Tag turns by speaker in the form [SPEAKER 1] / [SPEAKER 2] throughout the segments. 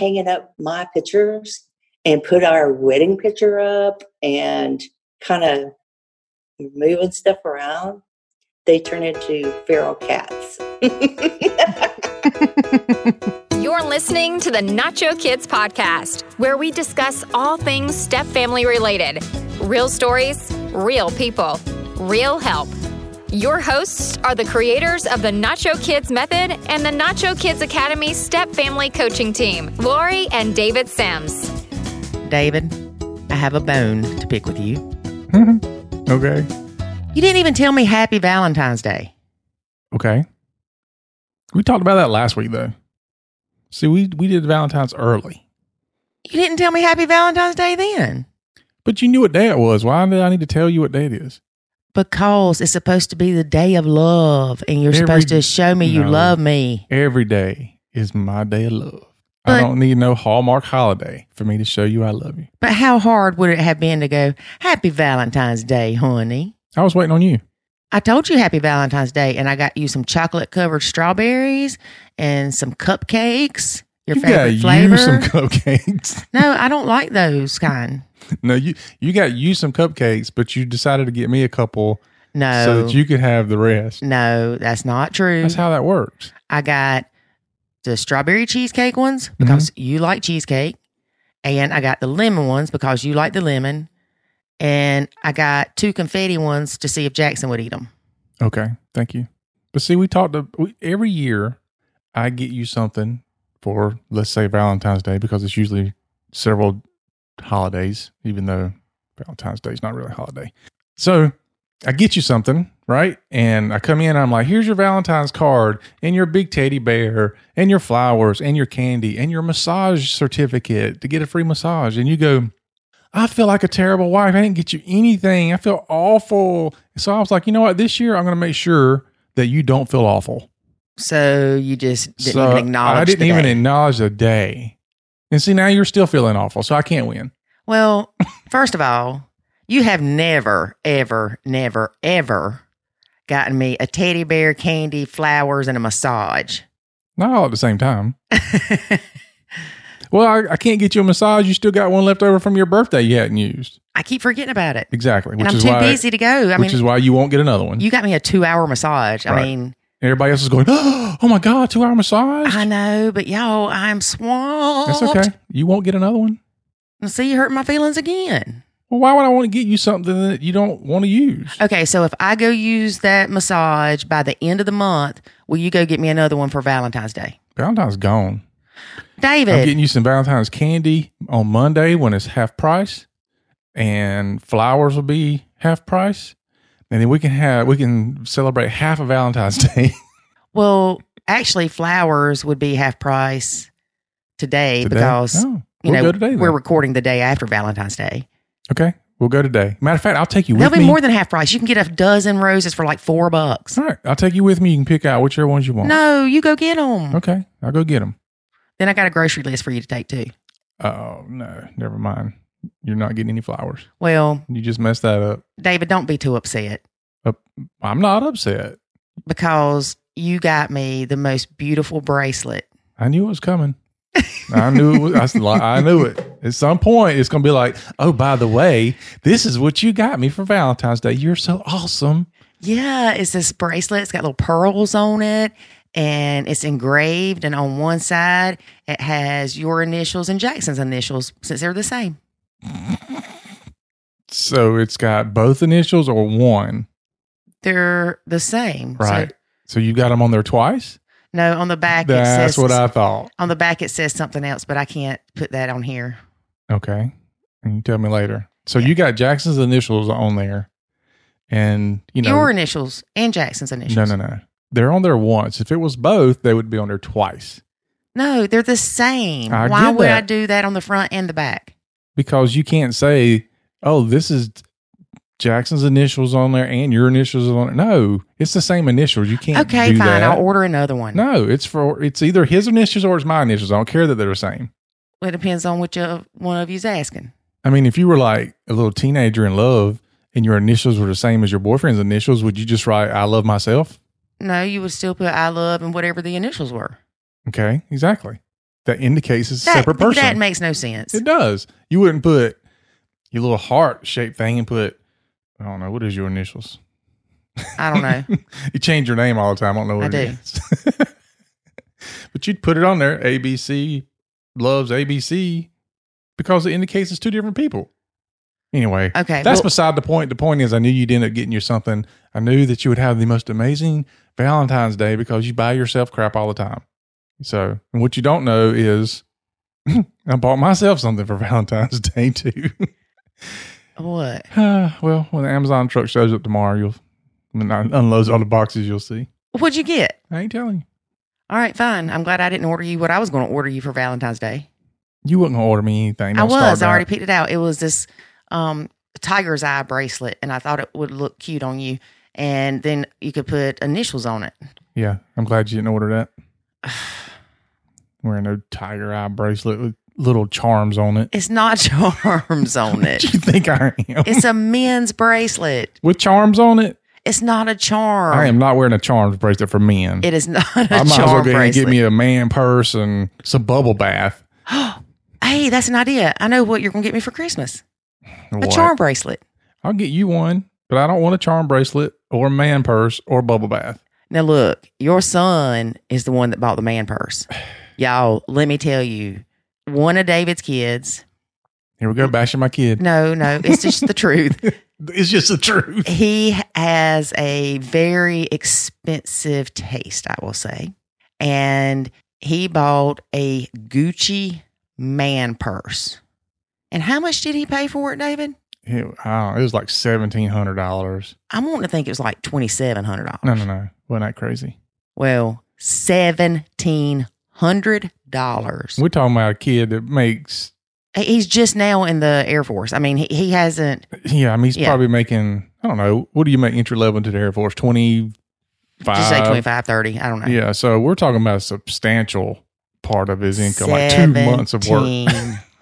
[SPEAKER 1] hanging up my pictures and put our wedding picture up and kind of moving stuff around, they turn into feral cats.
[SPEAKER 2] You're listening to the Nacho Kids podcast, where we discuss all things step family related real stories, real people, real help. Your hosts are the creators of the Nacho Kids Method and the Nacho Kids Academy Step Family Coaching Team, Lori and David Sims.
[SPEAKER 3] David, I have a bone to pick with you. Mm-hmm.
[SPEAKER 4] Okay.
[SPEAKER 3] You didn't even tell me Happy Valentine's Day.
[SPEAKER 4] Okay. We talked about that last week though. See, we we did Valentine's early.
[SPEAKER 3] You didn't tell me Happy Valentine's Day then.
[SPEAKER 4] But you knew what day it was. Why did I need to tell you what day it is?
[SPEAKER 3] Because it's supposed to be the day of love, and you're
[SPEAKER 4] Every-
[SPEAKER 3] supposed to show me you
[SPEAKER 4] No.
[SPEAKER 3] love me.
[SPEAKER 4] Every day is my day of love.
[SPEAKER 3] But-
[SPEAKER 4] I don't need no Hallmark holiday for me to show you I love you.
[SPEAKER 3] But how hard would it have been to go, Happy Valentine's Day, honey?
[SPEAKER 4] I was waiting on you.
[SPEAKER 3] I told you Happy Valentine's Day, and I got you some chocolate covered strawberries and some cupcakes. Your
[SPEAKER 4] you
[SPEAKER 3] favorite flavor?
[SPEAKER 4] you some cupcakes.
[SPEAKER 3] no, I don't like those kind.
[SPEAKER 4] no, you you got you some cupcakes, but you decided to get me a couple
[SPEAKER 3] No,
[SPEAKER 4] so that you could have the rest.
[SPEAKER 3] no, that's not true.
[SPEAKER 4] That's how that works.
[SPEAKER 3] I got the strawberry cheesecake ones
[SPEAKER 4] Mm-hmm.
[SPEAKER 3] because you like cheesecake, and I got the lemon ones because you like the lemon, and I got two confetti ones to see if Jackson would eat them.
[SPEAKER 4] Okay, thank you. But see, we talked to, we, every year. I get you something for let's say Valentine's Day because it's usually several holidays, even though Valentine's Day is not really a holiday. So I get you something, right? And I come in I'm like, here's your Valentine's card and your big teddy bear and your flowers and your candy and your massage certificate to get a free massage. And you go, I feel like a terrible wife. I didn't get you anything. I feel awful. So I was like, you know what? This year I'm going to make sure that you don't feel awful.
[SPEAKER 3] So you just didn't
[SPEAKER 4] so
[SPEAKER 3] even acknowledge.
[SPEAKER 4] I didn't even acknowledge the day. And see, now you're still feeling awful. So I can't win.
[SPEAKER 3] Well, first of all, you have never, ever, never, ever gotten me a teddy bear, candy, flowers, and a massage.
[SPEAKER 4] Not all at the same time. Well, I, I can't get you a massage. You still got one left over from your birthday you hadn't used.
[SPEAKER 3] I keep forgetting about it.
[SPEAKER 4] Exactly.
[SPEAKER 3] And I'm
[SPEAKER 4] is
[SPEAKER 3] too
[SPEAKER 4] why,
[SPEAKER 3] busy to go. I
[SPEAKER 4] which
[SPEAKER 3] mean,
[SPEAKER 4] is why you won't get another one.
[SPEAKER 3] you got me a two hour massage. I mean,
[SPEAKER 4] Everybody else is going, oh my God, two hour massage.
[SPEAKER 3] I know, but y'all, I'm swamped.
[SPEAKER 4] That's okay. You won't get another one.
[SPEAKER 3] And see, you hurt my feelings again.
[SPEAKER 4] Well, why would I want to get you something that you don't want to use?
[SPEAKER 3] Okay, so if I go use that massage by the end of the month, will you go get me another one for Valentine's Day?
[SPEAKER 4] Valentine's gone.
[SPEAKER 3] David.
[SPEAKER 4] I'm getting you some Valentine's candy on Monday when it's half price, and flowers will be half price, and then we can have we can celebrate half of Valentine's Day
[SPEAKER 3] well, actually, flowers would be half price today,
[SPEAKER 4] today.
[SPEAKER 3] because
[SPEAKER 4] No,
[SPEAKER 3] you
[SPEAKER 4] we'll
[SPEAKER 3] know
[SPEAKER 4] go today.
[SPEAKER 3] we're recording the day after Valentine's Day.
[SPEAKER 4] okay, we'll go today. Matter of fact, I'll take you with
[SPEAKER 3] They'll be
[SPEAKER 4] me.
[SPEAKER 3] more than half price. You can get a dozen roses for like four bucks.
[SPEAKER 4] All right, I'll take you with me. You can pick out whichever ones you want.
[SPEAKER 3] No, you go get them.
[SPEAKER 4] Okay, I'll go get them.
[SPEAKER 3] Then I got a grocery list for you to take too.
[SPEAKER 4] Oh no, never mind. You're not getting any flowers.
[SPEAKER 3] Well,
[SPEAKER 4] You just messed that up.
[SPEAKER 3] David, don't be too upset
[SPEAKER 4] I'm not upset.
[SPEAKER 3] because you got me the most beautiful bracelet.
[SPEAKER 4] I knew it was coming. I knew it was. I, I knew it. At some point, it's going to be like, oh, by the way, this is what you got me for Valentine's Day. You're so awesome.
[SPEAKER 3] Yeah, it's this bracelet. It's got little pearls on it and it's engraved. And on one side, it has your initials and Jackson's initials since they're the same.
[SPEAKER 4] So it's got both initials or one,
[SPEAKER 3] They're the same. So-
[SPEAKER 4] right? So, you got them on there twice.
[SPEAKER 3] No, on the back, it
[SPEAKER 4] That's
[SPEAKER 3] says,
[SPEAKER 4] what I thought.
[SPEAKER 3] on the back, it says something else, but I can't put that on here.
[SPEAKER 4] Okay, and you tell me later. So you got Jackson's initials on there, and you know,
[SPEAKER 3] your initials and Jackson's initials.
[SPEAKER 4] no, no, no, they're on there once. If it was both, they would be on there twice
[SPEAKER 3] No, they're the same.
[SPEAKER 4] I
[SPEAKER 3] Why
[SPEAKER 4] get
[SPEAKER 3] would I
[SPEAKER 4] that.
[SPEAKER 3] do that on the front and the back?
[SPEAKER 4] because you can't say, "Oh, this is Jackson's initials on there and your initials on there." No, it's the same initials. You can't.
[SPEAKER 3] Okay, fine.
[SPEAKER 4] that.
[SPEAKER 3] I'll order another one.
[SPEAKER 4] No, it's for it's either his initials or it's my initials. I don't care that they're the same.
[SPEAKER 3] It depends on which of, one of you's asking.
[SPEAKER 4] I mean, if you were like a little teenager in love and your initials were the same as your boyfriend's initials, would you just write "I love myself"?
[SPEAKER 3] No, you would still put I love and whatever the initials were.
[SPEAKER 4] Okay, exactly. that indicates it's a
[SPEAKER 3] That,
[SPEAKER 4] separate person.
[SPEAKER 3] that makes no sense.
[SPEAKER 4] it does. You wouldn't put your little heart shaped thing and put, I don't know, what is your initials?
[SPEAKER 3] I don't know.
[SPEAKER 4] You change your name all the time. I don't know what
[SPEAKER 3] I
[SPEAKER 4] it
[SPEAKER 3] do.
[SPEAKER 4] is. but you'd put it on there. ABC loves ABC because it indicates it's two different people. Anyway,
[SPEAKER 3] Okay.
[SPEAKER 4] that's
[SPEAKER 3] well,
[SPEAKER 4] beside the point. The point is, I knew you'd end up getting you something. I knew that you would have the most amazing Valentine's Day because you buy yourself crap all the time. So, and what you don't know is, I bought myself something for Valentine's Day too.
[SPEAKER 3] What?
[SPEAKER 4] well, when the Amazon truck shows up tomorrow, you'll when I unloads all the boxes, you'll see.
[SPEAKER 3] What'd you get?
[SPEAKER 4] I ain't telling you.
[SPEAKER 3] All right, fine. I'm glad I didn't order you what I was going to order you for Valentine's Day.
[SPEAKER 4] You wouldn't gonna order me anything.
[SPEAKER 3] I
[SPEAKER 4] Don't start
[SPEAKER 3] was. I already picked it out. It was this um, tiger's eye bracelet, and I thought it would look cute on you. And then you could put initials on it.
[SPEAKER 4] Yeah, I'm glad you didn't order that. Wearing no tiger eye bracelet with little charms on it.
[SPEAKER 3] It's not charms on
[SPEAKER 4] What
[SPEAKER 3] it.
[SPEAKER 4] do you think I am?
[SPEAKER 3] It's a men's bracelet.
[SPEAKER 4] with charms on it?
[SPEAKER 3] It's not a charm.
[SPEAKER 4] I am not wearing a charms bracelet for men.
[SPEAKER 3] It is not a
[SPEAKER 4] I might as well
[SPEAKER 3] charm
[SPEAKER 4] go ahead and
[SPEAKER 3] bracelet.
[SPEAKER 4] get me a man purse and some bubble bath.
[SPEAKER 3] hey, that's an idea. I know what you're going to get me for Christmas. A charm bracelet.
[SPEAKER 4] I'll get you one, but I don't want a charm bracelet or a man purse or a bubble bath.
[SPEAKER 3] Now look, your son is the one that bought the man purse. Y'all, let me tell you, one of David's kids.
[SPEAKER 4] Here we go, bashing my kid.
[SPEAKER 3] No, no, it's just the truth.
[SPEAKER 4] It's just the truth.
[SPEAKER 3] He has a very expensive taste, I will say. And he bought a Gucci man purse. And how much did he pay for it, David?
[SPEAKER 4] It, I it was like seventeen hundred dollars.
[SPEAKER 3] I'm wanting to think it was like twenty seven hundred dollars.
[SPEAKER 4] No, no, no, wasn't that crazy?
[SPEAKER 3] Well, seventeen hundred dollars.
[SPEAKER 4] We're talking about a kid that makes.
[SPEAKER 3] He's just now in the Air Force. I mean, he, he hasn't.
[SPEAKER 4] Yeah, I mean, he's
[SPEAKER 3] Yeah.
[SPEAKER 4] probably making. I don't know. What do you make entry level into the Air Force? Twenty five.
[SPEAKER 3] Just say 25, 30. I don't know.
[SPEAKER 4] Yeah, so we're talking about a substantial part of his income, like two months of work.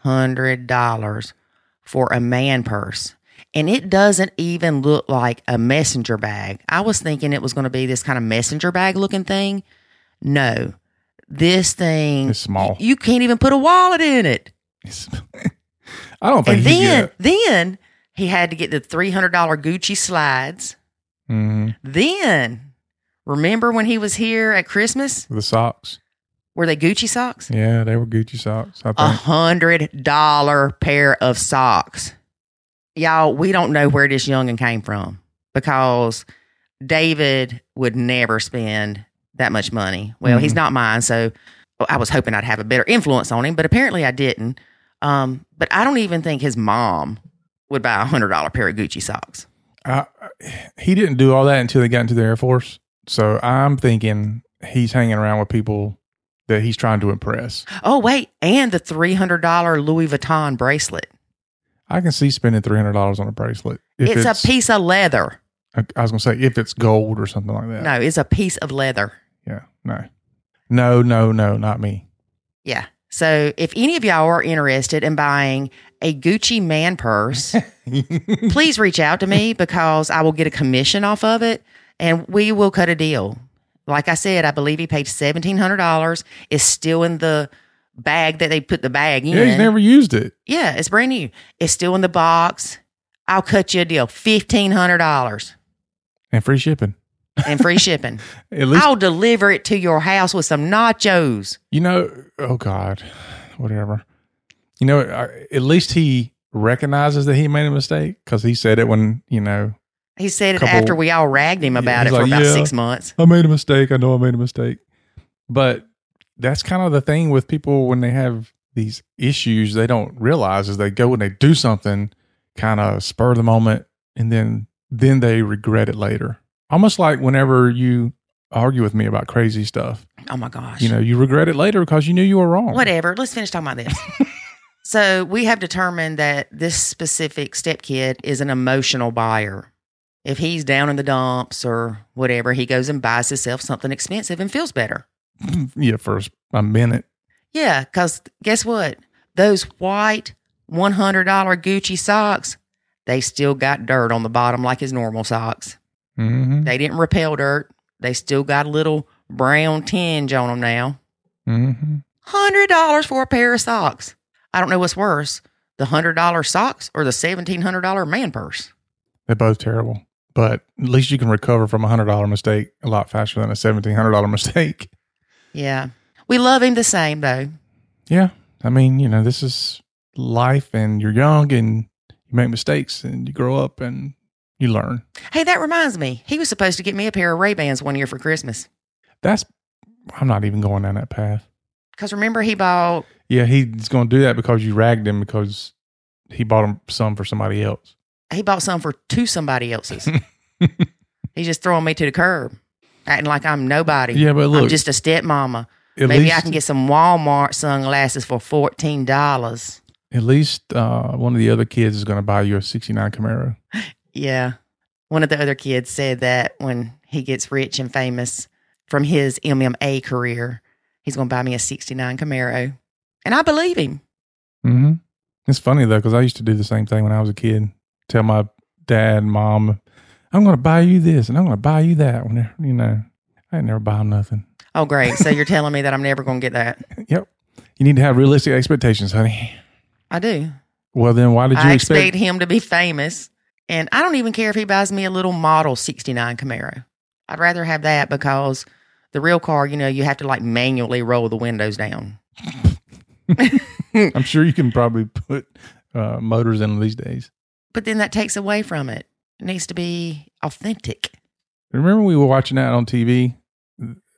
[SPEAKER 3] hundred dollars for a man purse. And it doesn't even look like a messenger bag. I was thinking it was going to be this kind of messenger bag looking thing. No. This thing
[SPEAKER 4] It's small.
[SPEAKER 3] You can't even put a wallet in it.
[SPEAKER 4] It's- I don't think
[SPEAKER 3] And
[SPEAKER 4] he
[SPEAKER 3] then
[SPEAKER 4] get.
[SPEAKER 3] then he had to get the three hundred dollar Gucci slides.
[SPEAKER 4] Mhm,
[SPEAKER 3] Then remember when he was here at Christmas?
[SPEAKER 4] the socks.
[SPEAKER 3] Were they Gucci socks?
[SPEAKER 4] Yeah, they were Gucci socks. I
[SPEAKER 3] a hundred dollar pair of socks. Y'all, we don't know where this youngin came from because David would never spend that much money. Well, he's
[SPEAKER 4] Mhm.
[SPEAKER 3] not mine, so I was hoping I'd have a better influence on him, but apparently I didn't. Um, but I don't even think his mom would buy a hundred dollar pair of Gucci socks.
[SPEAKER 4] I, he didn't do all that until they got into the Air Force. So I'm thinking he's hanging around with people that he's trying to impress.
[SPEAKER 3] Oh wait, and the three hundred dollar Louis Vuitton bracelet.
[SPEAKER 4] I can see spending three hundred dollars on a bracelet. If
[SPEAKER 3] It's, a piece of leather.
[SPEAKER 4] I, I was gonna say if it's gold or something like that.
[SPEAKER 3] No, it's a piece of leather.
[SPEAKER 4] No. No. No. No. Not me.
[SPEAKER 3] Yeah. So if any of y'all are interested in buying a Gucci man purse, please reach out to me because I will get a commission off of it and we will cut a deal. Like I said, I believe he paid $1,700. It's still in the bag that they put the bag in.
[SPEAKER 4] Yeah, he's never used it.
[SPEAKER 3] yeah, it's brand new. It's still in the box. I'll cut you a deal $1,500
[SPEAKER 4] And free shipping.
[SPEAKER 3] And free shipping.
[SPEAKER 4] Least
[SPEAKER 3] I'll deliver it to your house with some nachos.
[SPEAKER 4] you know. Oh God. Whatever. You know. Uh, at least he recognizes that he made a mistake because he said it when you know
[SPEAKER 3] He said it
[SPEAKER 4] Couple-
[SPEAKER 3] after we all ragged him
[SPEAKER 4] Yeah,
[SPEAKER 3] about it for
[SPEAKER 4] like,
[SPEAKER 3] about
[SPEAKER 4] "Yeah."
[SPEAKER 3] six months.
[SPEAKER 4] I made a mistake. I know I made a mistake. But that's kind of the thing with people when they have these issues, they don't realize is they go and they do something kind of spur of the moment and then then they regret it later. Almost like whenever you argue with me about crazy stuff,
[SPEAKER 3] Oh my gosh.
[SPEAKER 4] you know, you regret it later because you knew you were wrong.
[SPEAKER 3] Whatever. Let's finish talking about this. so we have determined that this specific step kid is an emotional buyer. If he's down in the dumps or whatever, he goes and buys himself something expensive and feels better.
[SPEAKER 4] yeah, for a minute.
[SPEAKER 3] Yeah, because guess what? Those white $100 Gucci socks, they still got dirt on the bottom like his normal socks.
[SPEAKER 4] Hmm
[SPEAKER 3] They didn't repel dirt. They still got a little brown tinge on them now.
[SPEAKER 4] hmm
[SPEAKER 3] Hundred dollars for a pair of socks. I don't know what's worse, the hundred dollar socks or the seventeen hundred dollar man purse.
[SPEAKER 4] They're both terrible, but at least you can recover from a hundred dollar mistake a lot faster than a seventeen hundred dollar mistake.
[SPEAKER 3] Yeah. We love him the same though.
[SPEAKER 4] Yeah, I mean, you know, this is life, and you're young, and you make mistakes, and you grow up, and you learn.
[SPEAKER 3] Hey, that reminds me. He was supposed to get me a pair of Ray Bans one year for Christmas.
[SPEAKER 4] That's. I'm not even going down that path.
[SPEAKER 3] Because remember, he bought
[SPEAKER 4] Yeah, he's going to do that because you ragged him because he bought him some for somebody else.
[SPEAKER 3] he bought some for two somebody else's. He's just throwing me to the curb, acting like I'm nobody.
[SPEAKER 4] Yeah, but look,
[SPEAKER 3] I'm just a stepmama. Maybe
[SPEAKER 4] least,
[SPEAKER 3] I can get some Walmart sunglasses for fourteen dollars.
[SPEAKER 4] At least uh, one of the other kids is going to buy you a '69 Camaro.
[SPEAKER 3] Yeah. One of the other kids said that when he gets rich and famous from his MMA career, he's going to buy me a 69 Camaro. And I believe him.
[SPEAKER 4] Mm-hmm. It's funny though because I used to do the same thing when I was a kid. Tell my dad, and mom, "I'm going to buy you this and I'm going to buy you that." When you know, I ain't never buy 'em nothing.
[SPEAKER 3] Oh, great. So you're telling me that I'm never going to get that?
[SPEAKER 4] Yep. You need to have realistic expectations, honey.
[SPEAKER 3] I do.
[SPEAKER 4] Well, then why did you expect?
[SPEAKER 3] expect him to be famous. And I don't even care if he buys me a little model 69 Camaro. I'd rather have that because the real car, you know, you have to like manually roll the windows down.
[SPEAKER 4] I'm sure you can probably put uh, motors in these days.
[SPEAKER 3] But then that takes away from it. It needs to be authentic.
[SPEAKER 4] Remember we were watching that on TV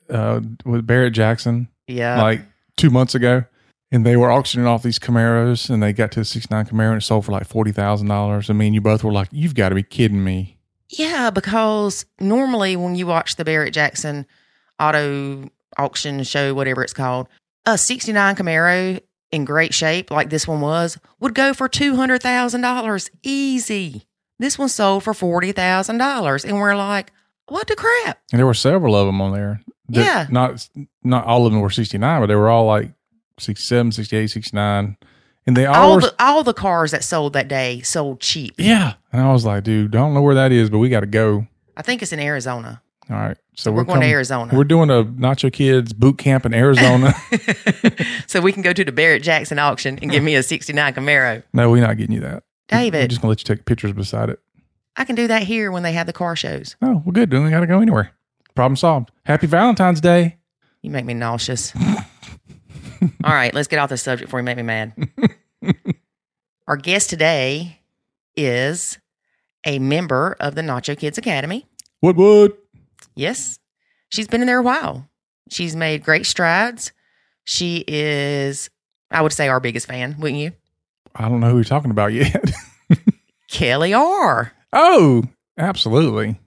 [SPEAKER 4] uh, with Barrett Jackson
[SPEAKER 3] Yeah.
[SPEAKER 4] like two months ago, and they were auctioning off these Camaros, and they got to a '69 Camaro and it sold for like forty thousand dollars. I mean, you both were like, "You've got to be kidding me!"
[SPEAKER 3] Yeah, because normally when you watch the Barrett Jackson auto auction show, whatever it's called, a 69 Camaro in great shape, like this one was, would go for $200,000 easy. This one sold for $40,000. And we're like, what the crap?
[SPEAKER 4] And there were several of them on there. that-
[SPEAKER 3] Yeah.
[SPEAKER 4] not not all of them were '69, but they were all like 67, 68, 69, and they all,
[SPEAKER 3] All
[SPEAKER 4] were.
[SPEAKER 3] the, all the cars that sold that day sold cheap.
[SPEAKER 4] yeah, and I was like, "Dude, don't know where that is, but we got to go."
[SPEAKER 3] I think it's in Arizona.
[SPEAKER 4] All right, so
[SPEAKER 3] we're,
[SPEAKER 4] we're,
[SPEAKER 3] going to Arizona.
[SPEAKER 4] We're doing a Nacho Kids boot camp in Arizona.
[SPEAKER 3] so we can go to the Barrett Jackson auction and give me a 69 Camaro.
[SPEAKER 4] no, we're not getting you that. We're
[SPEAKER 3] David,
[SPEAKER 4] just gonna let you take pictures beside it.
[SPEAKER 3] I can do that here when they have the car shows.
[SPEAKER 4] Oh, we're good. Don't got to go anywhere. Problem solved. Happy Valentine's Day.
[SPEAKER 3] You make me nauseous. All right, let's get off this subject before you make me mad. Our guest today is a member of the Nacho Kids Academy.
[SPEAKER 4] What would?
[SPEAKER 3] Yes, she's been in there a while. She's made great strides. She is, I would say, our biggest fan, wouldn't you?
[SPEAKER 4] I don't know who you're talking about yet.
[SPEAKER 3] Kelly R.
[SPEAKER 4] oh, absolutely.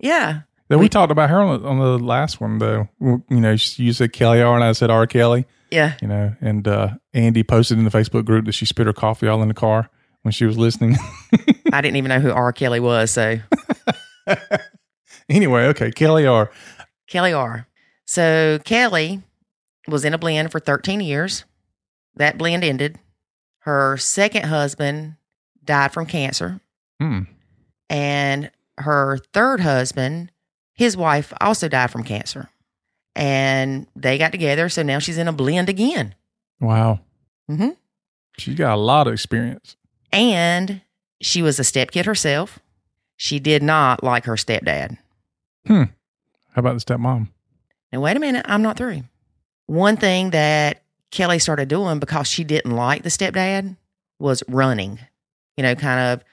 [SPEAKER 3] Yeah.
[SPEAKER 4] Then we,
[SPEAKER 3] We-
[SPEAKER 4] talked about her on the, on the last one, though. You know, you said Kelly R, and I said R. Kelly.
[SPEAKER 3] Yeah.
[SPEAKER 4] You know, and uh, Andy posted in the Facebook group that she spit her coffee all in the car when she was listening.
[SPEAKER 3] I didn't even know who R. Kelly was. So,
[SPEAKER 4] anyway, okay, Kelly R.
[SPEAKER 3] Kelly R. So, Kelly was in a blend for 13 years. That blend ended. Her second husband died from cancer.
[SPEAKER 4] Hmm.
[SPEAKER 3] And her third husband, his wife, also died from cancer. And they got together. So now she's in a blend again.
[SPEAKER 4] Wow.
[SPEAKER 3] Mm-hmm.
[SPEAKER 4] She's got a lot of experience.
[SPEAKER 3] And she was a stepkid herself. She did not like her stepdad. Hmm.
[SPEAKER 4] How about the stepmom?
[SPEAKER 3] Now, wait a minute, I'm not through. One thing that Kelly started doing because she didn't like the stepdad was running, you know, kind of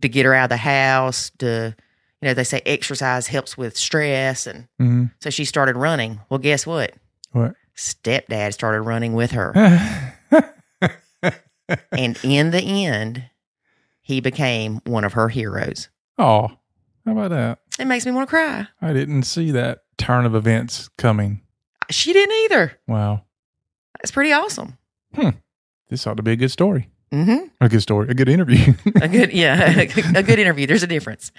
[SPEAKER 3] to get her out of the house, to, you know, they say exercise helps with stress. And
[SPEAKER 4] hmm
[SPEAKER 3] so she started running. Well, guess what?
[SPEAKER 4] What?
[SPEAKER 3] Stepdad started running with her. and in the end, he became one of her heroes.
[SPEAKER 4] oh, how about that?
[SPEAKER 3] It makes me want to cry.
[SPEAKER 4] I didn't see that turn of events coming.
[SPEAKER 3] She didn't either.
[SPEAKER 4] Wow.
[SPEAKER 3] That's pretty awesome. Hmm.
[SPEAKER 4] This ought to be a good story.
[SPEAKER 3] Mm-hmm.
[SPEAKER 4] A good story. A good interview.
[SPEAKER 3] a good yeah a good interview there's a difference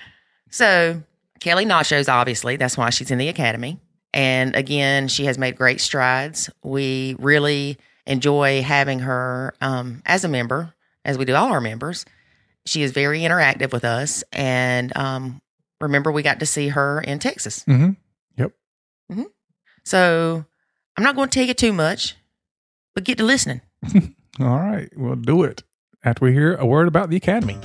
[SPEAKER 3] so kelly nachos obviously that's why she's in the academy. And again she has made great strides. We really enjoy having her um, as a member as we do all our members. She is very interactive with us. And um, remember we got to see her in texas.
[SPEAKER 4] Hmm
[SPEAKER 3] so i'm not going to tell you too much but get to listening.
[SPEAKER 4] All right, we'll do it after we hear a word about the Academy.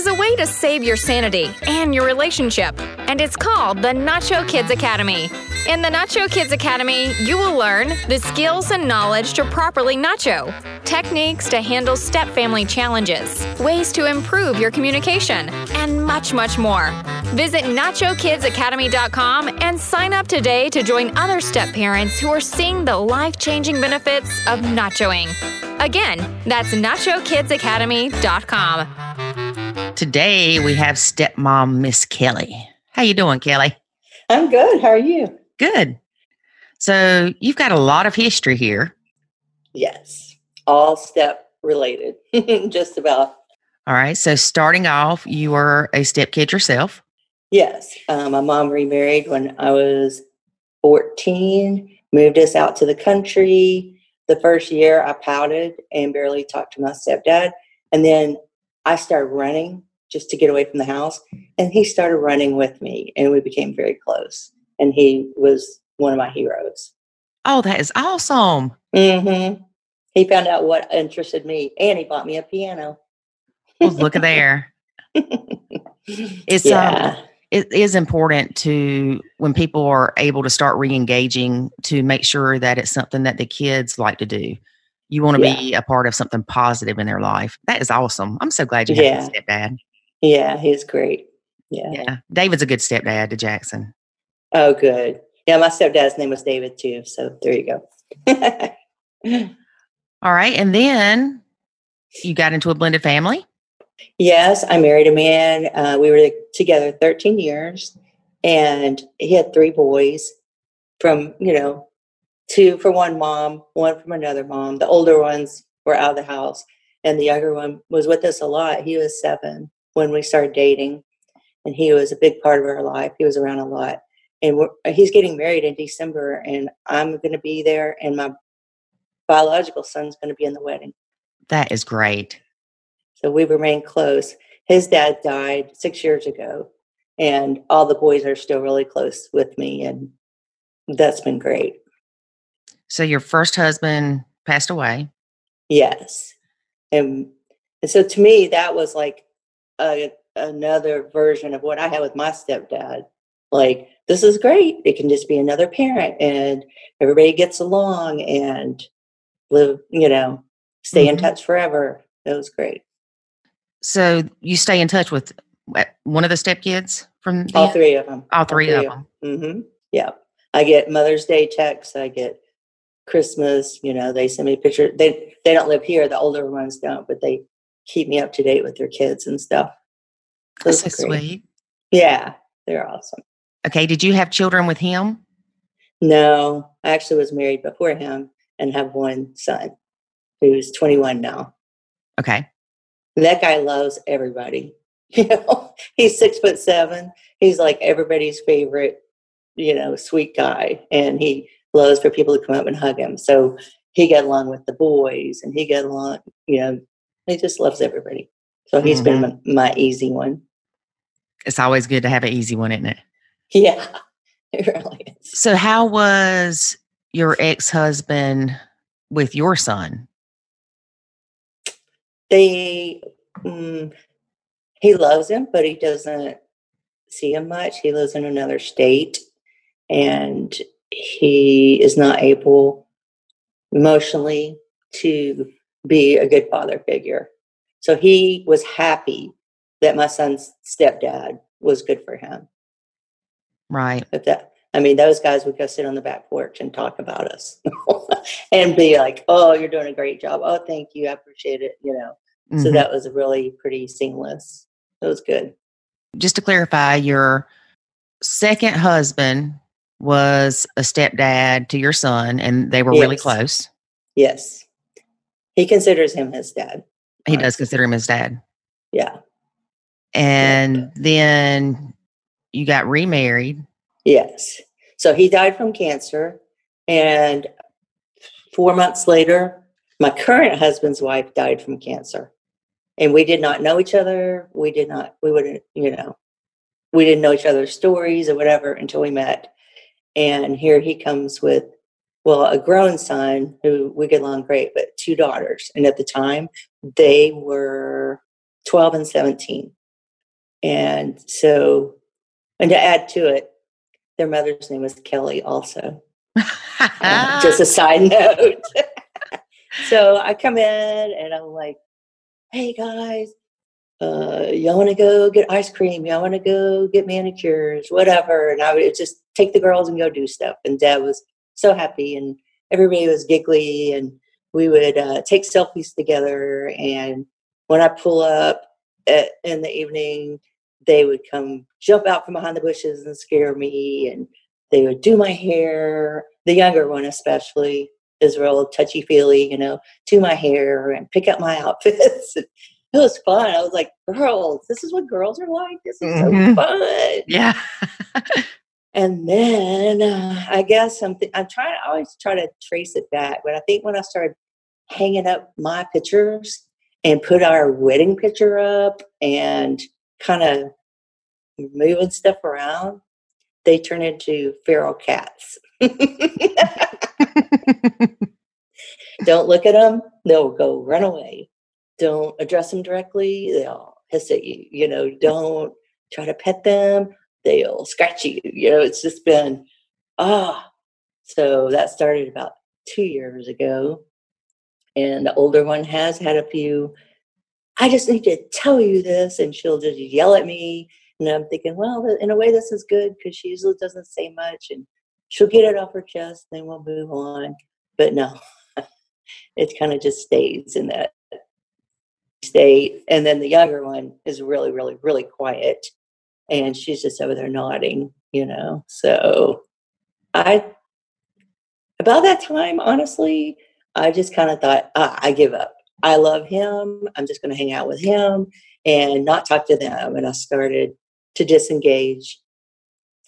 [SPEAKER 2] Is a way to save your sanity and your relationship, and it's called the Nacho Kids Academy. In the Nacho Kids Academy, you will learn the skills and knowledge to properly nacho, techniques to handle step family challenges, ways to improve your communication, and much, much more. Visit NachoKidsAcademy.com and sign up today to join other step parents who are seeing the life changing benefits of nachoing. Again, that's NachoKidsAcademy.com.
[SPEAKER 3] Today we have stepmom Miss Kelly. How you doing, Kelly?
[SPEAKER 1] I'm good. How are you?
[SPEAKER 3] Good. So you've got a lot of history here.
[SPEAKER 1] Yes. All step related, just about.
[SPEAKER 3] All right. So starting off, you were a stepkid yourself.
[SPEAKER 1] Yes. Um, my mom remarried when I was 14, moved us out to the country. The first year I pouted and barely talked to my stepdad. And then I started running just to get away from the house. And he started running with me and we became very close. And he was one of my heroes.
[SPEAKER 3] Oh, that is awesome.
[SPEAKER 1] Mm-hmm. He found out what interested me and he bought me a piano.
[SPEAKER 3] Well, look at there. It's
[SPEAKER 1] yeah.
[SPEAKER 3] um, it is important to when people are able to start re-engaging to make sure that it's something that the kids like to do. You want to
[SPEAKER 1] Yeah.
[SPEAKER 3] be a part of something positive in their life. That is awesome. I'm so glad you have a stepdad.
[SPEAKER 1] yeah, he's great. Yeah.
[SPEAKER 3] Yeah. David's a good stepdad to Jackson.
[SPEAKER 1] Oh, good. Yeah, my stepdad's name was David too. So there you go.
[SPEAKER 3] All right. And then you got into a blended family.
[SPEAKER 1] yes, I married a man. Uh, we were together 13 years and he had three boys from, you know, two from one mom, one from another mom. The older ones were out of the house and the younger one was with us a lot. He was seven when we started dating and he was a big part of our life. He was around a lot. And we're, he's getting married in December and I'm going to be there and my biological son's going to be in the wedding.
[SPEAKER 3] That is great.
[SPEAKER 1] So we remain close. His dad died six years ago, and all the boys are still really close with me, and that's been great.
[SPEAKER 3] So your first husband passed away.
[SPEAKER 1] Yes, and, and so to me, that was like a, another version of what I had with my stepdad. Like this is great; it can just be another parent, and everybody gets along and live, you know, stay in
[SPEAKER 3] Mhm.
[SPEAKER 1] touch forever. That was great.
[SPEAKER 3] So you stay in touch with uh, one of the stepkids from the,
[SPEAKER 1] All three of them.
[SPEAKER 3] all three of them.
[SPEAKER 1] Mm-hmm. Yeah. I get Mother's Day texts. I get Christmas. You know, they send me pictures. They they don't live here. The older ones don't, but they keep me up to date with their kids and stuff.
[SPEAKER 3] That's so
[SPEAKER 1] great.
[SPEAKER 3] sweet.
[SPEAKER 1] Yeah, they're awesome.
[SPEAKER 3] Okay. Did you have children with him?
[SPEAKER 1] No, I actually was married before him and have one son who's 21 now.
[SPEAKER 3] Okay.
[SPEAKER 1] That guy loves everybody. You know, he's six foot seven. He's like everybody's favorite, you know, sweet guy. And he loves for people to come up and hug him. So he got along with the boys and he got along, you know, he just loves everybody. So he's been my, my easy one.
[SPEAKER 3] It's always good to have an easy one, isn't it?
[SPEAKER 1] Yeah, it really is.
[SPEAKER 3] So, how was your ex husband with your son?
[SPEAKER 1] They, mm, he loves him, but he doesn't see him much. He lives in another state and he is not able emotionally to be a good father figure. So he was happy that my son's stepdad was good for him.
[SPEAKER 3] Right.
[SPEAKER 1] If that, I mean, those guys would go sit on the back porch and talk about us and be like, "Oh, you're doing a great job. Oh, thank you. I appreciate it." You know. So
[SPEAKER 3] Mhm.
[SPEAKER 1] that was really pretty seamless. It was good.
[SPEAKER 3] Just to clarify, your second husband was a stepdad to your son, and they were really close.
[SPEAKER 1] Yes, he considers him his dad.
[SPEAKER 3] He does consider him his dad.
[SPEAKER 1] Yeah.
[SPEAKER 3] And then you got remarried.
[SPEAKER 1] Yes. So he died from cancer, and four months later, my current husband's wife died from cancer, and we did not know each other. We did not. We wouldn't. You know, we didn't know each other's stories or whatever until we met. And here he comes with well, a grown son who we get along great, but two daughters. And at the time, they were 12 and 17. And so, and to add to it, their mother's name was Kelly also. Uh, just a side note. so I come in and I'm like, hey guys, uh, y'all want to go get ice cream? Y'all want to go get manicures? Whatever. And I would just take the girls and go do stuff. And dad was so happy and everybody was giggly and we would uh, take selfies together. And when I pull up at, in the evening, they would come jump out from behind the bushes and scare me. And they would do my hair. The younger one, especially, is real touchy feely, you know, do my hair and pick out my outfits. it was fun. I was like, girls, this is what girls are like. This is mm-hmm. so fun.
[SPEAKER 3] Yeah.
[SPEAKER 1] and then uh, I guess I'm, th- I'm trying, I always try to trace it back, but I think when I started hanging up my pictures and put our wedding picture up and kind of moving stuff around, they turn into feral cats. Don't look at them, they'll go run away. Don't address them directly, they'll hiss at you. You know, don't try to pet them, they'll scratch you. You know, it's just been, ah. So that started about two years ago. And the older one has had a few, I just need to tell you this. And she'll just yell at me. And I'm thinking, well, in a way, this is good because she usually doesn't say much. And she'll get it off her chest, and then we'll move on. But no, it kind of just stays in that state. And then the younger one is really, really, really quiet. And she's just over there nodding, you know. So I, about that time, honestly, I just kind of thought, ah, I give up. I love him. I'm just going to hang out with him and not talk to them. And I started to disengage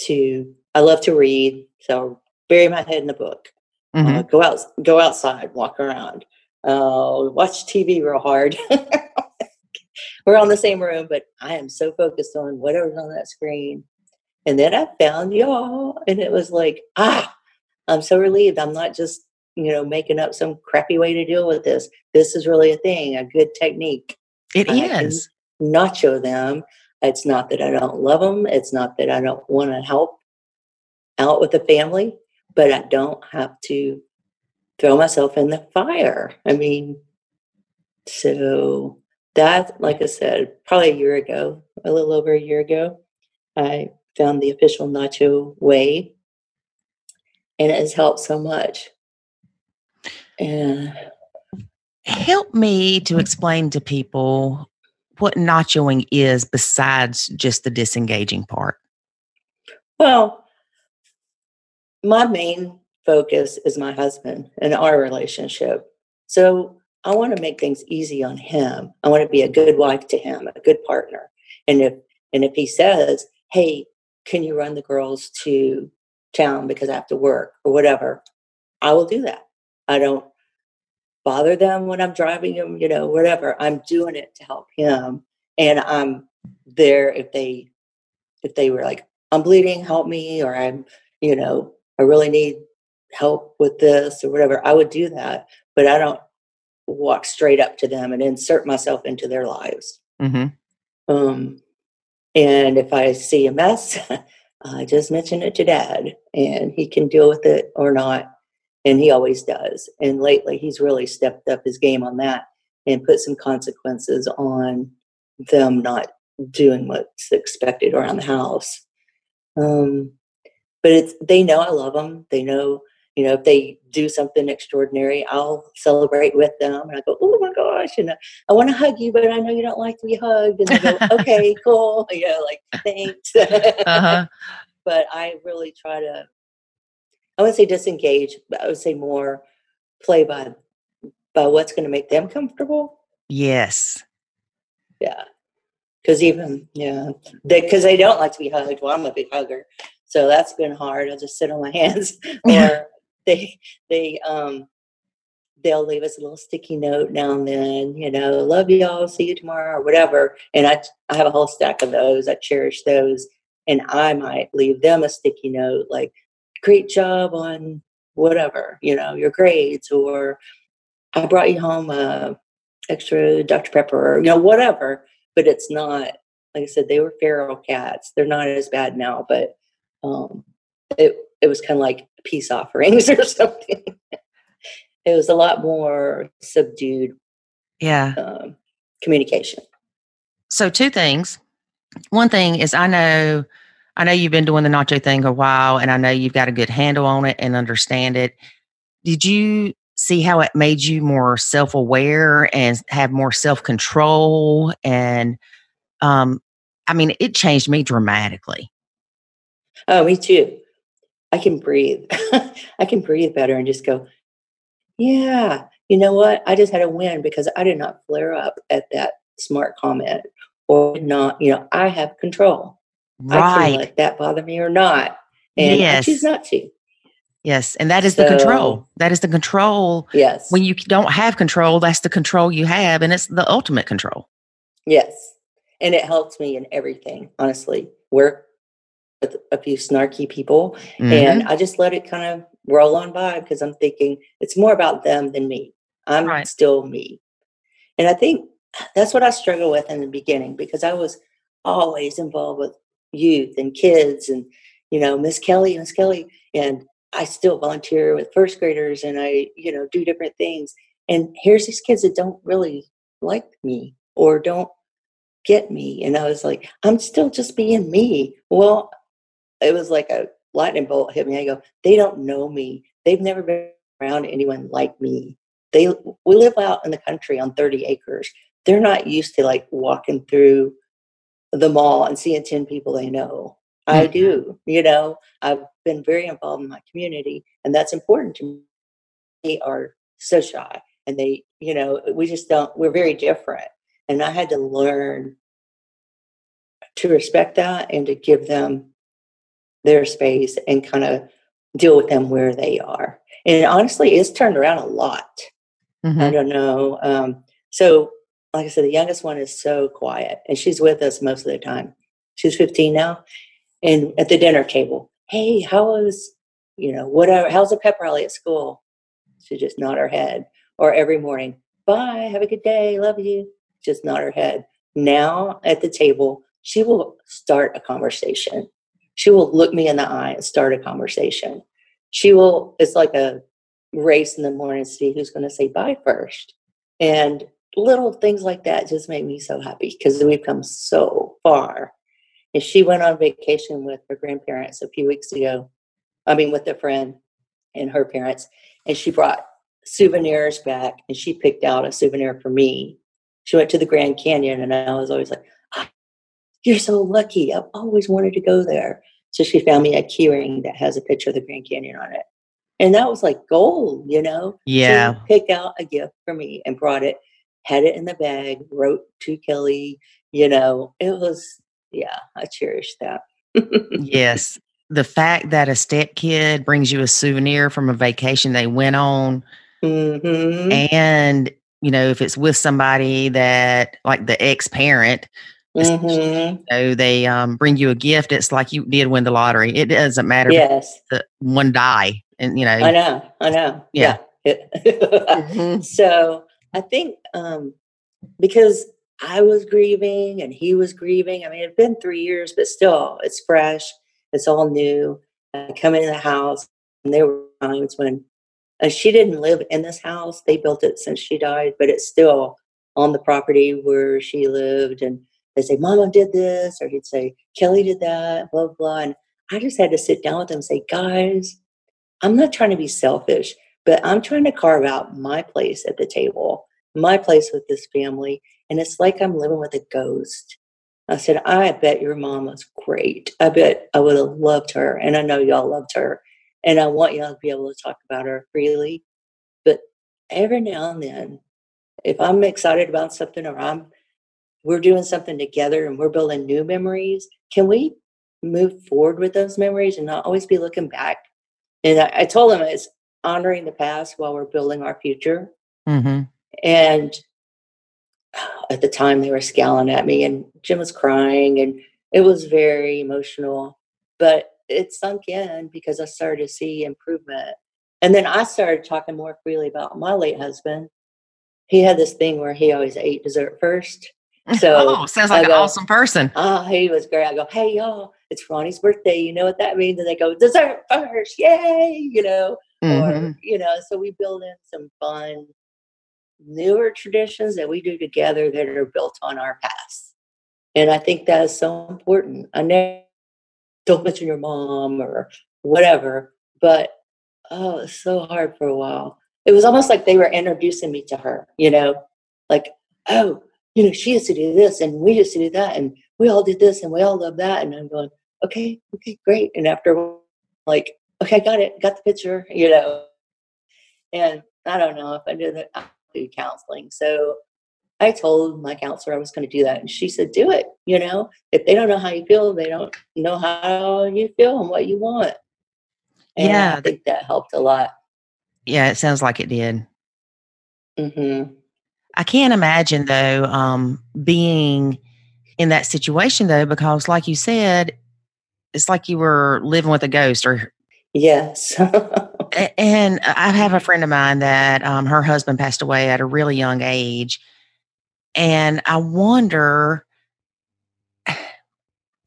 [SPEAKER 1] to I love to read, so bury my head in the book. Uh, mm-hmm. Uh, go out, go outside, walk around, uh, watch TV real hard. We're on the same room, but I am so focused on whatever's on that screen. And then I found y'all, and it was like, ah, I'm so relieved. I'm not just you know making up some crappy way to deal with this. This is really a thing, a good technique.
[SPEAKER 3] It I is.
[SPEAKER 1] Nacho them. It's not that I don't love them. It's not that I don't want to help out with the family, but I don't have to throw myself in the fire. I mean, so that, like I said, probably a year ago, a little over a year ago, I found the official nacho way, and it has helped so much. And
[SPEAKER 3] help me to explain to people what nachoing is besides just the disengaging part.
[SPEAKER 1] Well, my main focus is my husband and our relationship. So I want to make things easy on him. I want to be a good wife to him, a good partner. And if and if he says, "Hey, can you run the girls to town because I have to work or whatever," I will do that. I don't bother them when I'm driving them, you know, whatever. I'm doing it to help him, and I'm there if they if they were like, "I'm bleeding, help me," or I'm, you know, I really need help with this or whatever, I would do that. But I don't walk straight up to them and insert myself into their lives. Mm-hmm. Um, and if I see a mess, I just mention it to dad and he can deal with it or not. And he always does. And lately, he's really stepped up his game on that and put some consequences on them not doing what's expected around the house. Um, but it's they know I love them. They know, you know, if they do something extraordinary, I'll celebrate with them. And I go, oh my gosh, and I, want to hug you, but I know you don't like to be hugged. And they go, okay, cool, you know, like thanks. uh-huh. but I really try to, I wouldn't say disengage, but I would say more play by by what's going to make them comfortable.
[SPEAKER 3] Yes.
[SPEAKER 1] Yeah. Because even yeah, because they, they, don't like to be hugged. Well, I'm a big hugger, so that's been hard. I'll just sit on my hands, or they they um they'll leave us a little sticky note now and then. You know, love y'all, see you tomorrow, or whatever. And I I have a whole stack of those. I cherish those, and I might leave them a sticky note like, "Great job on whatever, you know, your grades, or I brought you home a extra Dr. Pepper, or, you know, whatever. But it's not, like I said, they were feral cats. They're not as bad now, but um, it, it was kind of like peace offerings or something. it was a lot more subdued
[SPEAKER 3] Yeah.
[SPEAKER 1] um, communication.
[SPEAKER 3] So two things. One thing is I know I know you've been doing the nacho thing a while and I know you've got a good handle on it and understand it. Did you see how it made you more self-aware and have more self-control and um I mean it changed me dramatically.
[SPEAKER 1] Oh, me too. I can breathe. I can breathe better and just go, yeah, you know what? I just had a win because I did not flare up at that smart comment or not, you know, I have control. Right. I can let that bother me or not. And
[SPEAKER 3] Yes.
[SPEAKER 1] choose not to.
[SPEAKER 3] Yes, and that is the control. That is the control.
[SPEAKER 1] Yes.
[SPEAKER 3] When you don't have control, that's the control you have and it's the ultimate control.
[SPEAKER 1] yes. And it helps me in everything, honestly. Work with a few snarky people
[SPEAKER 3] Mhm.
[SPEAKER 1] and I just let it kind of roll on by because I'm thinking it's more about them than me. I'm
[SPEAKER 3] Right.
[SPEAKER 1] still me. And I think that's what I struggled with in the beginning because I was always involved with youth and kids and, you know, Miss Kelly, Miss Kelly. And I still volunteer with first graders and I, you know, do different things. And here's these kids that don't really like me or don't get me. And I was like, I'm still just being me. Well, it was like a lightning bolt hit me. I go, they don't know me. They've never been around anyone like me. They we live out in the country on 30 acres. They're not used to like walking through the mall and seeing 10 people they know. I
[SPEAKER 3] Mhm.
[SPEAKER 1] do, you know, I've been very involved in my community and that's important to me. They are so shy and they, you know, we just don't, we're very different. And I had to learn to respect that and to give them their space and kind of deal with them where they are. And honestly, it's turned around a lot. I
[SPEAKER 3] Mhm.
[SPEAKER 1] don't know. Um, so, like I said, the youngest one is so quiet and she's with us most of the time. She's 15 now. And at the dinner table, hey, how was, you know, whatever, how's the pep rally at school? She just nod her head. Or every morning, bye, have a good day, love you. Just nod her head. Now at the table, she will start a conversation. She will look me in the eye and start a conversation. She will, it's like a race in the morning to see who's going to say bye first. And little things like that just make me so happy because we've come so far. And she went on vacation with her grandparents a few weeks ago. I mean, with a friend and her parents. And she brought souvenirs back and she picked out a souvenir for me. She went to the Grand Canyon and I was always like, "Ah, You're so lucky. I've always wanted to go there. So she found me a keyring that has a picture of the Grand Canyon on it. And that was like gold, you know?
[SPEAKER 3] Yeah.
[SPEAKER 1] She picked out a gift for me and brought it, had it in the bag, wrote to Kelly, you know, it was, yeah, I cherish that.
[SPEAKER 3] Yes. The fact that a step kid brings you a souvenir from a vacation they went on,
[SPEAKER 1] hmm
[SPEAKER 3] and you know, if it's with somebody that like the ex parent,
[SPEAKER 1] hmm
[SPEAKER 3] you know, they um, bring you a gift, it's like you did win the lottery. It doesn't matter
[SPEAKER 1] Yes,
[SPEAKER 3] the one die. And you know,
[SPEAKER 1] I know, I know.
[SPEAKER 3] Yeah.
[SPEAKER 1] Yeah.
[SPEAKER 3] Mhm.
[SPEAKER 1] so I think um, because I was grieving and he was grieving. I mean, it's been three years, but still, it's fresh. It's all new. I come into the house, and there were times when uh, she didn't live in this house. They built it since she died, but it's still on the property where she lived. And they say, "Mama did this," or he'd say, "Kelly did that," blah blah. And I just had to sit down with them and say, "Guys, I'm not trying to be selfish, but I'm trying to carve out my place at the table, my place with this family. And it's like I'm living with a ghost. I said, I bet your mom was great. I bet I would have loved her. And I know y'all loved her. And I want y'all to be able to talk about her freely. But every now and then, if I'm excited about something or I'm we're doing something together and we're building new memories, can we move forward with those memories and not always be looking back? And I, I told him it's honoring the past while we're building our future.
[SPEAKER 3] Mhm.
[SPEAKER 1] And at the time, they were scowling at me, and Jim was crying, and it was very emotional. But it sunk in because I started to see improvement. And then I started talking more freely about my late husband. He had this thing where he always ate dessert first. So
[SPEAKER 3] oh, sounds like
[SPEAKER 1] I
[SPEAKER 3] an awesome person.
[SPEAKER 1] Oh, he was great. I go, hey y'all, it's Ronnie's birthday. You know what that means? And they go, dessert first, yay! You know,
[SPEAKER 3] Mhm.
[SPEAKER 1] or you know. So we build in some fun, newer traditions that we do together that are built on our past, and I think that is so important. I never don't mention your mom or whatever, but oh, it's so hard for a while. It was almost like they were introducing me to her. You know, like oh you know, she used to do this and we used to do that and we all did this and we all love that. And I'm going, okay, okay, great. And after like, okay, I got it, got the picture, you know. And I don't know if I did it, I do counseling. So I told my counselor I was going to do that. And she said, do it. You know, if they don't know how you feel, they don't know how you feel and what you want. And
[SPEAKER 3] Yeah,
[SPEAKER 1] I think that helped a lot.
[SPEAKER 3] Yeah, it sounds like it did.
[SPEAKER 1] hmm
[SPEAKER 3] I can't imagine though um, being in that situation though, because like you said, it's like you were living with a ghost. Or
[SPEAKER 1] Yes.
[SPEAKER 3] and I have a friend of mine that um, her husband passed away at a really young age, and I wonder.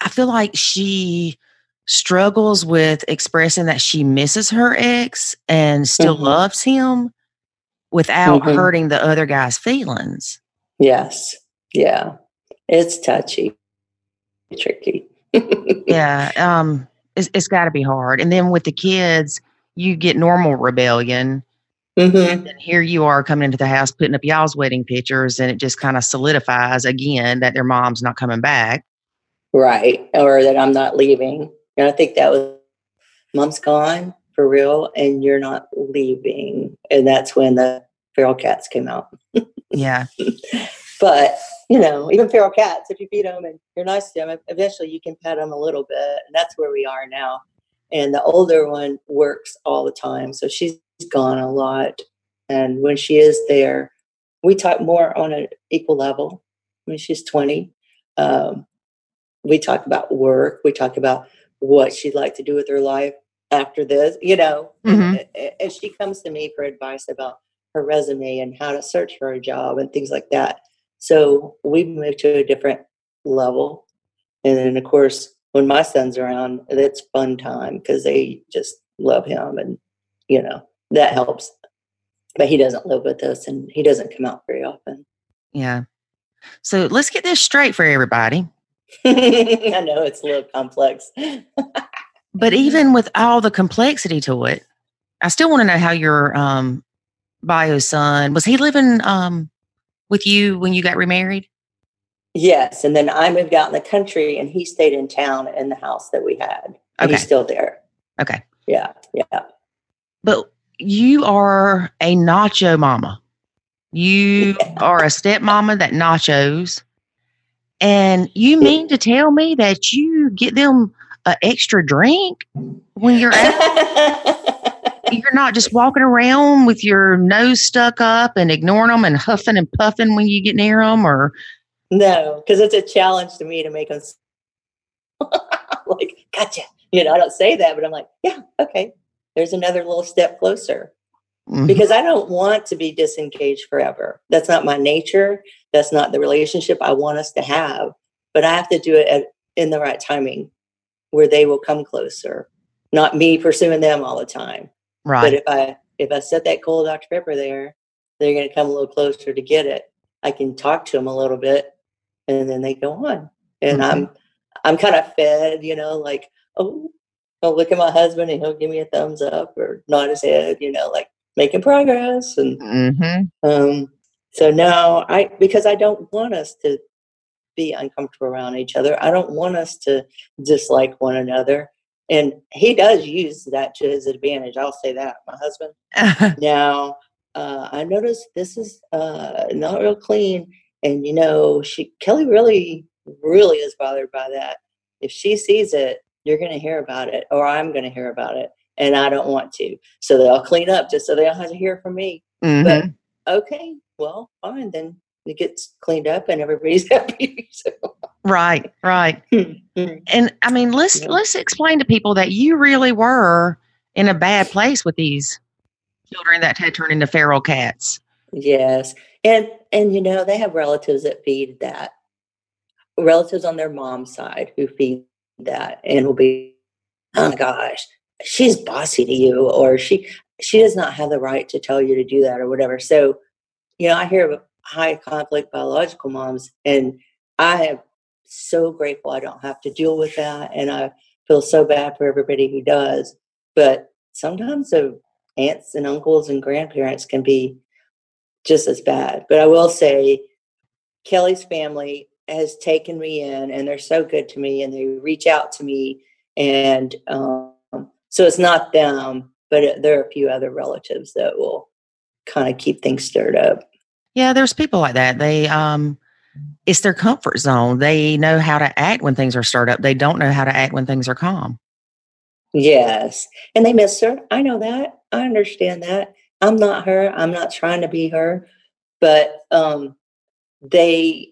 [SPEAKER 3] I feel like she struggles with expressing that she misses her ex and still
[SPEAKER 1] Mhm.
[SPEAKER 3] loves him without
[SPEAKER 1] Mhm.
[SPEAKER 3] hurting the other guy's feelings.
[SPEAKER 1] yes. Yeah. It's touchy, tricky.
[SPEAKER 3] yeah um it's, it's got to be hard and then with the kids you get normal rebellion
[SPEAKER 1] hmm
[SPEAKER 3] and here you are coming into the house putting up y'all's wedding pictures and it just kind of solidifies again that their mom's not coming back
[SPEAKER 1] Right. Or that I'm not leaving. And I think that was mom's gone for real and you're not leaving. And that's when the feral cats came out.
[SPEAKER 3] yeah
[SPEAKER 1] But, you know, even feral cats, if you feed them and you're nice to them, eventually you can pet them a little bit. And that's where we are now. And the older one works all the time. So she's gone a lot. And when she is there, we talk more on an equal level. I mean, she's 20. Um, we talk about work. We talk about what she'd like to do with her life after this, you know.
[SPEAKER 3] Mhm.
[SPEAKER 1] And, and she comes to me for advice about her resume and how to search for a job and things like that. So we moved to a different level. And then, of course, when my son's around, it's fun time because they just love him and, you know, that helps. But he doesn't live with us and he doesn't come out very often.
[SPEAKER 3] yeah so let's get this straight for everybody
[SPEAKER 1] I know it's a little complex.
[SPEAKER 3] but even with all the complexity to it i still want to know how your um bio son was he living um with you when you got remarried
[SPEAKER 1] Yes. And then I moved out in the country and he stayed in town in the house that we had. And
[SPEAKER 3] Okay.
[SPEAKER 1] he's still there.
[SPEAKER 3] okay
[SPEAKER 1] Yeah. Yeah.
[SPEAKER 3] But you are a nacho mama. You are a stepmama that nachos. And you mean to tell me that you get them an extra drink when you're out? you're not just walking around with your nose stuck up and ignoring them and huffing and puffing when you get near them or
[SPEAKER 1] no, because it's a challenge to me to make them like, gotcha. You know, I don't say that, but I'm like, yeah, okay. There's another little step closer.
[SPEAKER 3] Mhm.
[SPEAKER 1] because I don't want to be disengaged forever. That's not my nature. That's not the relationship I want us to have. But I have to do it at, in the right timing where they will come closer, not me pursuing them all the time.
[SPEAKER 3] Right.
[SPEAKER 1] But if I if I set that cold Dr Pepper there, they're going to come a little closer to get it. I can talk to them a little bit, and then they go on. And I'm I'm kind of fed, you know, like oh, I'll look at my husband and he'll give me a thumbs up or nod his head, you know, like making progress. And
[SPEAKER 3] Mm-hmm.
[SPEAKER 1] um, so no, I because I don't want us to be uncomfortable around each other. I don't want us to dislike one another. And he does use that to his advantage. I'll say that. My husband. Now, uh, I noticed this is uh, not real clean. And, you know, she Kelly really, really is bothered by that. If she sees it, you're going to hear about it, or I'm going to hear about it. And I don't want to. So they'll clean up just so they don't have to hear from me.
[SPEAKER 3] Mhm.
[SPEAKER 1] Okay, well, fine. Then it gets cleaned up and everybody's happy. so,
[SPEAKER 3] Right, right.
[SPEAKER 1] mm,
[SPEAKER 3] And I mean, let's
[SPEAKER 1] Yeah.
[SPEAKER 3] let's explain to people that you really were in a bad place with these children that had turned into feral cats.
[SPEAKER 1] Yes. And and you know, they have relatives that feed that. Relatives on their mom's side who feed that and will be, oh my gosh, she's bossy to you, or she she does not have the right to tell you to do that or whatever. So, you know, I hear high conflict biological moms and I am so grateful I don't have to deal with that. And I feel so bad for everybody who does. But sometimes the aunts and uncles and grandparents can be just as bad. But I will say, Kelly's family has taken me in, and they're so good to me, and they reach out to me, and um, so it's not them, but it, there are a few other relatives that will kind of keep things stirred up.
[SPEAKER 3] Yeah, there's people like that. They um it's their comfort zone. They know how to act when things are stirred up. They don't know how to act when things are calm.
[SPEAKER 1] Yes. And they miss her. I know that. I understand that. I'm not her. I'm not trying to be her. But um they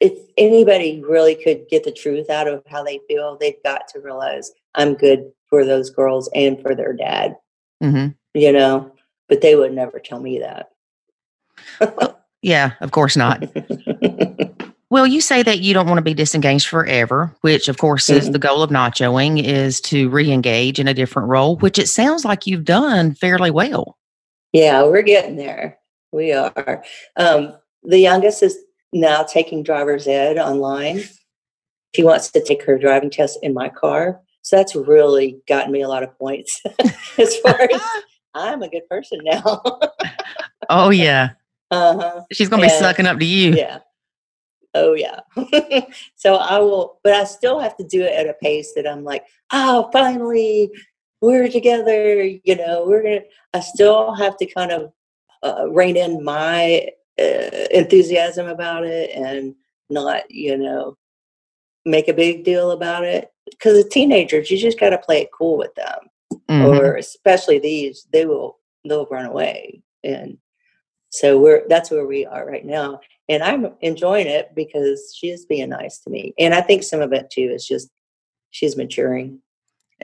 [SPEAKER 1] if anybody really could get the truth out of how they feel, they've got to realize I'm good for those girls and for their dad.
[SPEAKER 3] Mm-hmm.
[SPEAKER 1] You know, but they would never tell me that.
[SPEAKER 3] Yeah, of course not. well, you say that you don't want to be disengaged forever, which of course is
[SPEAKER 1] Mhm.
[SPEAKER 3] the goal of nachoing is to re-engage in a different role, which it sounds like you've done fairly well.
[SPEAKER 1] Yeah, we're getting there. We are. Um, the youngest is now taking driver's ed online. She wants to take her driving test in my car. So that's really gotten me a lot of points as far as I'm a good person now.
[SPEAKER 3] oh yeah.
[SPEAKER 1] Uh-huh.
[SPEAKER 3] She's gonna be sucking up to you.
[SPEAKER 1] Yeah. Oh yeah. so I will, but I still have to do it at a pace that I'm like, oh, finally, we're together. You know, we're gonna. I still have to kind of uh, rein in my uh, enthusiasm about it and not, you know, make a big deal about it. Because the teenagers, you just got to play it cool with them,
[SPEAKER 3] Mhm.
[SPEAKER 1] or especially these, they will they'll run away and so we're that's where we are right now and i'm enjoying it because she's being nice to me and i think some of it too is just she's maturing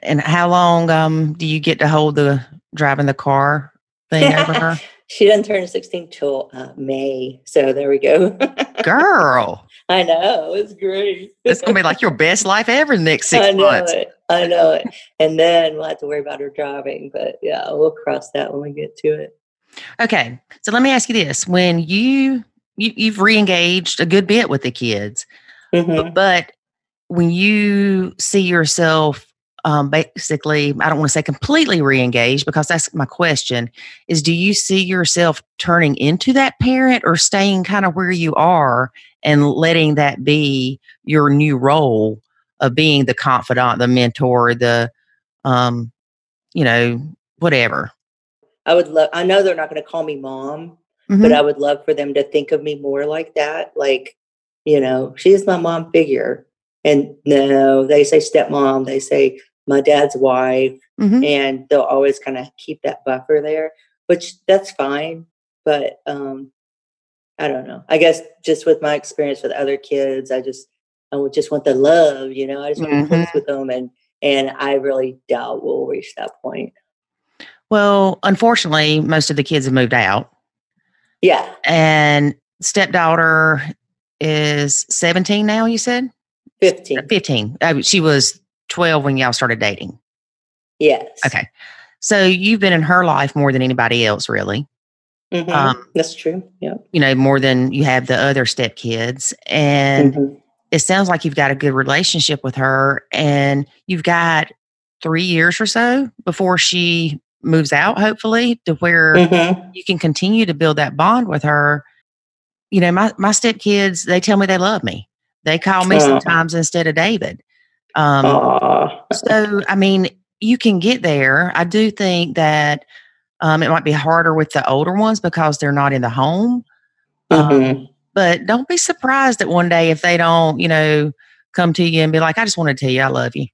[SPEAKER 3] And how long um do you get to hold the driving the car thing over her?
[SPEAKER 1] she doesn't turn 16 till uh, may so there we go
[SPEAKER 3] Girl,
[SPEAKER 1] i know it's great
[SPEAKER 3] it's gonna be like your best life ever in the next six
[SPEAKER 1] I know
[SPEAKER 3] months.
[SPEAKER 1] it. I know it. And then we'll have to worry about her driving. But yeah, we'll cross that when we get to it.
[SPEAKER 3] Okay, so let me ask you this: When you, you you've re-engaged a good bit with the kids,
[SPEAKER 1] Mhm.
[SPEAKER 3] but when you see yourself um, basically i don't want to say completely re-engaged because that's my question is do you see yourself turning into that parent or staying kind of where you are and letting that be your new role of being the confidant the mentor the um you know whatever
[SPEAKER 1] I would love, I know they're not going to call me mom,
[SPEAKER 3] Mhm.
[SPEAKER 1] but I would love for them to think of me more like that. Like, you know, she's my mom figure. And no, they say stepmom, they say my dad's wife,
[SPEAKER 3] Mhm.
[SPEAKER 1] and they'll always kind of keep that buffer there, which that's fine. But um, I don't know. I guess just with my experience with other kids, I just I would just want the love, you know. I just want to be close with them, and and I really doubt we'll reach that point.
[SPEAKER 3] Well unfortunately most of the kids have moved out
[SPEAKER 1] Yeah,
[SPEAKER 3] and stepdaughter is 17 now you said
[SPEAKER 1] fifteen.
[SPEAKER 3] 15 uh, she was 12 when y'all started dating
[SPEAKER 1] Yes.
[SPEAKER 3] okay so you've been in her life more than anybody else really
[SPEAKER 1] Mhm.
[SPEAKER 3] Um,
[SPEAKER 1] That's true. Yeah.
[SPEAKER 3] you know more than you have the other stepkids and
[SPEAKER 1] Mhm.
[SPEAKER 3] it sounds like you've got a good relationship with her and you've got three years or so before she moves out hopefully to where
[SPEAKER 1] Mhm.
[SPEAKER 3] you can continue to build that bond with her you know my my stepkids they tell me they love me they call me
[SPEAKER 1] Aw.
[SPEAKER 3] sometimes instead of david um
[SPEAKER 1] Aw.
[SPEAKER 3] so i mean you can get there i do think that um, it might be harder with the older ones because they're not in the home um,
[SPEAKER 1] Mhm.
[SPEAKER 3] but don't be surprised that one day if they don't you know come to you and be like i just want to tell you i love you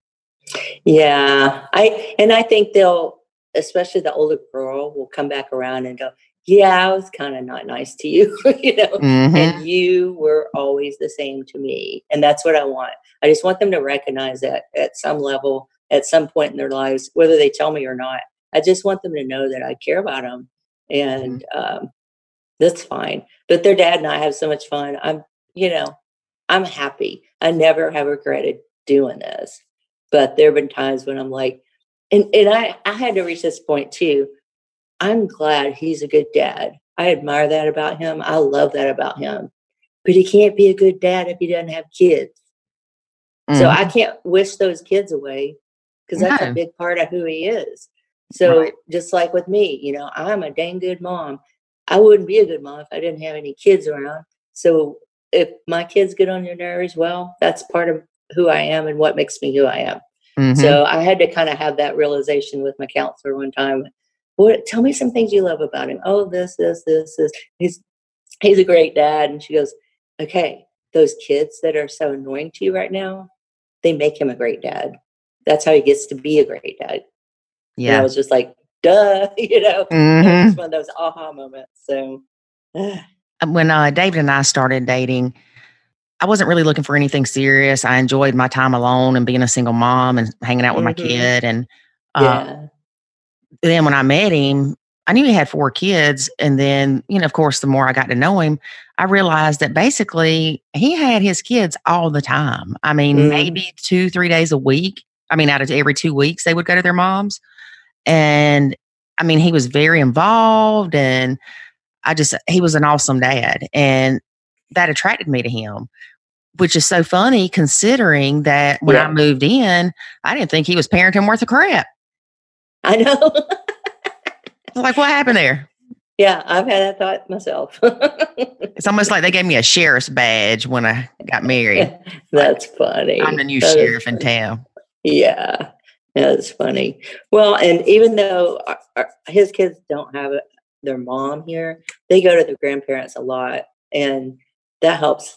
[SPEAKER 1] Yeah. I and I think they'll, especially the older girl, will come back around and go, "Yeah, I was kind of not nice to you, you know."
[SPEAKER 3] Mhm.
[SPEAKER 1] and you were always the same to me and that's what i want i just want them to recognize that at some level at some point in their lives whether they tell me or not I just want them to know that I care about them, and
[SPEAKER 3] Mm-hmm.
[SPEAKER 1] um, that's fine. But their dad and I have so much fun. I'm, you know, I'm happy. I never have regretted doing this. But there have been times when I'm like, and and I I had to reach this point too. I'm glad he's a good dad. I admire that about him. I love that about him. But he can't be a good dad if he doesn't have kids. So
[SPEAKER 3] Mhm.
[SPEAKER 1] I can't wish those kids away because that's
[SPEAKER 3] No.
[SPEAKER 1] a big part of who he is. So
[SPEAKER 3] Right.
[SPEAKER 1] just like with me, you know, I'm a dang good mom. I wouldn't be a good mom if I didn't have any kids around. So if my kids get on your nerves, well, that's part of who I am and what makes me who I am.
[SPEAKER 3] Mhm.
[SPEAKER 1] So I had to kind of have that realization with my counselor one time. What tell me some things you love about him. Oh, this, this, this, this. He's he's a great dad. And she goes, Okay, those kids that are so annoying to you right now, they make him a great dad. That's how he gets to be a great dad. Yeah, and I was just like, duh, you know. It
[SPEAKER 3] Mhm.
[SPEAKER 1] was one of those aha moments. So
[SPEAKER 3] when uh, David and I started dating, I wasn't really looking for anything serious. I enjoyed my time alone and being a single mom and hanging out with my
[SPEAKER 1] Mhm.
[SPEAKER 3] kid. And uh,
[SPEAKER 1] yeah.
[SPEAKER 3] then when I met him, I knew he had four kids. And then, you know, of course, the more I got to know him, I realized that basically he had his kids all the time. I mean,
[SPEAKER 1] Mhm.
[SPEAKER 3] maybe two, three days a week. I mean, out of every two weeks, they would go to their moms. And I mean, he was very involved and I just, he was an awesome dad. And that attracted me to him, which is so funny considering that when I moved in, I didn't think he was parenting worth a crap.
[SPEAKER 1] I know.
[SPEAKER 3] Like, what happened there?
[SPEAKER 1] yeah, I've had that thought myself.
[SPEAKER 3] It's almost like they gave me a sheriff's badge when I got married.
[SPEAKER 1] That's funny.
[SPEAKER 3] I'm the new
[SPEAKER 1] That
[SPEAKER 3] sheriff in town.
[SPEAKER 1] Yeah, that's funny. Well, and even though our, our, his kids don't have their mom here, they go to their grandparents a lot, and that helps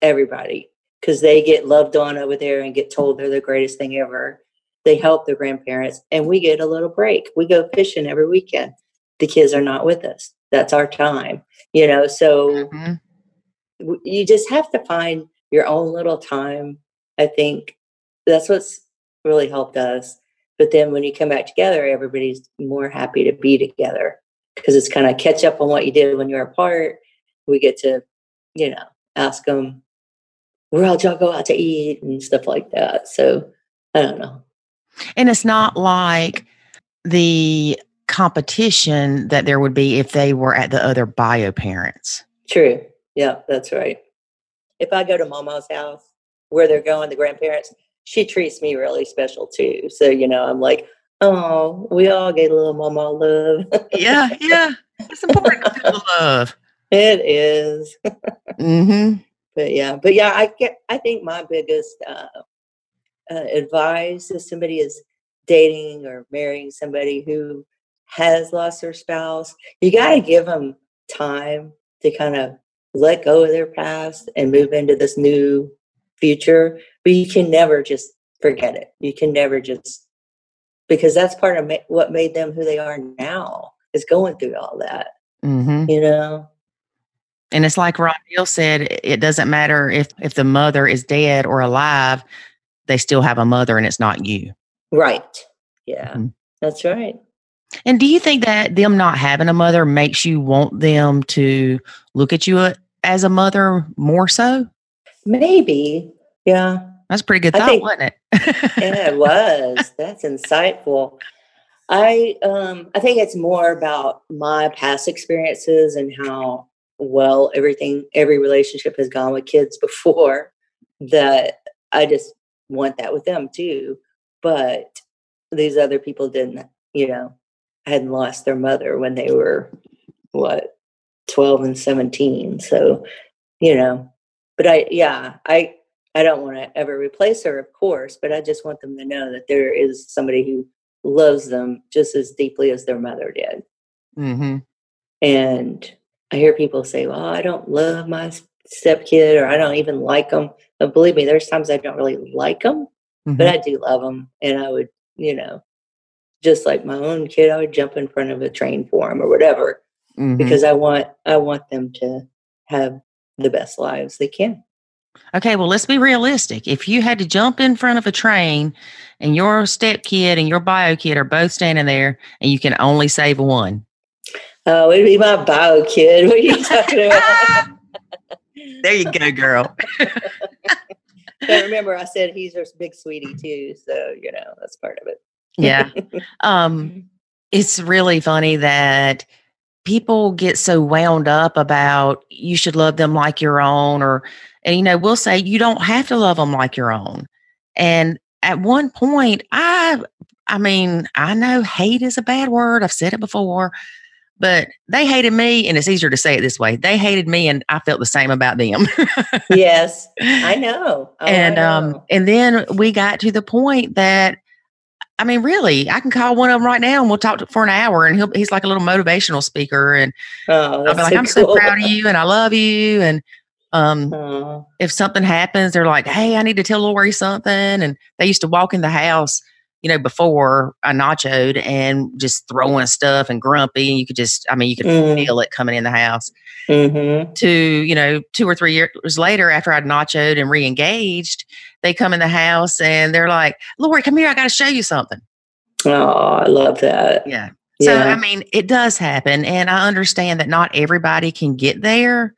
[SPEAKER 1] everybody because they get loved on over there and get told they're the greatest thing ever. They help their grandparents, and we get a little break. We go fishing every weekend. The kids are not with us. That's our time, you know. So
[SPEAKER 3] Mhm.
[SPEAKER 1] you just have to find your own little time. I think that's what's really helped us. But then when you come back together, everybody's more happy to be together because it's kind of catch up on what you did when you were apart. We get to, you know, ask them, where else y'all go out to eat and stuff like that. So I don't know.
[SPEAKER 3] And it's not like the competition that there would be if they were at the other bio parents.
[SPEAKER 1] True. Yeah, that's right. If I go to Momo's house where they're going, the grandparents, she treats me really special too. So, you know, I'm like, oh, we all get a little Momo love.
[SPEAKER 3] Yeah, yeah. It's important to feel the love.
[SPEAKER 1] It is.
[SPEAKER 3] hmm
[SPEAKER 1] But yeah, but yeah, I get, I think my biggest uh, uh, advice if somebody is dating or marrying somebody who has lost their spouse, you got to give them time to kind of let go of their past and move into this new future. But you can never just forget it. You can never just because that's part of ma- what made them who they are now is going through all that.
[SPEAKER 3] hmm
[SPEAKER 1] You know,
[SPEAKER 3] And it's like Ron Deal said, it doesn't matter if if the mother is dead or alive, they still have a mother and it's not you.
[SPEAKER 1] right? Yeah,
[SPEAKER 3] Mhm.
[SPEAKER 1] that's right.
[SPEAKER 3] And do you think that them not having a mother makes you want them to look at you as a mother more so?
[SPEAKER 1] Maybe. Yeah.
[SPEAKER 3] That's a pretty good thought,
[SPEAKER 1] think-
[SPEAKER 3] wasn't it?
[SPEAKER 1] Yeah, it was. That's insightful. I um I think it's more about my past experiences and how well everything every relationship has gone with kids before that I just want that with them too. But these other people didn't, you know, hadn't lost their mother when they were what 12 and 17. So, you know, but I yeah, I I don't want to ever replace her, of course, but I just want them to know that there is somebody who loves them just as deeply as their mother did.
[SPEAKER 3] mm-hmm.
[SPEAKER 1] And I hear people say, "Well, I don't love my stepkid, or I don't even like them." But believe me, there's times I don't really like them,
[SPEAKER 3] Mm-hmm.
[SPEAKER 1] but I do love them, and I would, you know, just like my own kid, I would jump in front of a train for them or whatever
[SPEAKER 3] Mhm.
[SPEAKER 1] because I want I want them to have the best lives they can.
[SPEAKER 3] Okay, well, let's be realistic. If you had to jump in front of a train and your step kid and your bio kid are both standing there and you can only save one.
[SPEAKER 1] Oh, it'd be my bio kid. What are you talking about?
[SPEAKER 3] there you go, girl.
[SPEAKER 1] but remember, I said he's our big sweetie too. So, you know, that's part of it.
[SPEAKER 3] yeah. Um, it's really funny that people get so wound up about you should love them like your own or and you know we'll say you don't have to love them like your own and at one point i i mean i know hate is a bad word i've said it before but they hated me and it's easier to say it this way they hated me and i felt the same about them
[SPEAKER 1] yes i know
[SPEAKER 3] oh, and
[SPEAKER 1] I
[SPEAKER 3] um,
[SPEAKER 1] know.
[SPEAKER 3] um and then we got to the point that I mean, really, I can call one of them right now and we'll talk to, for an hour. And he'll, he's like a little motivational speaker. And
[SPEAKER 1] oh,
[SPEAKER 3] I'll be like,
[SPEAKER 1] so
[SPEAKER 3] I'm
[SPEAKER 1] cool.
[SPEAKER 3] so proud of you and I love you. And um,
[SPEAKER 1] Oh,
[SPEAKER 3] if something happens, they're like, hey, I need to tell Lori something. And they used to walk in the house, you know, before I nachoed and just throwing stuff and grumpy. And you could just, I mean, you could
[SPEAKER 1] Mhm.
[SPEAKER 3] feel it coming in the house.
[SPEAKER 1] mhm.
[SPEAKER 3] To, you know, two or three years later, after I'd nachoed and re engaged, they come in the house and they're like, Lori, come here. I got to show you something.
[SPEAKER 1] Oh, I love that.
[SPEAKER 3] Yeah. So,
[SPEAKER 1] Yeah.
[SPEAKER 3] I mean, it does happen. And I understand that not everybody can get there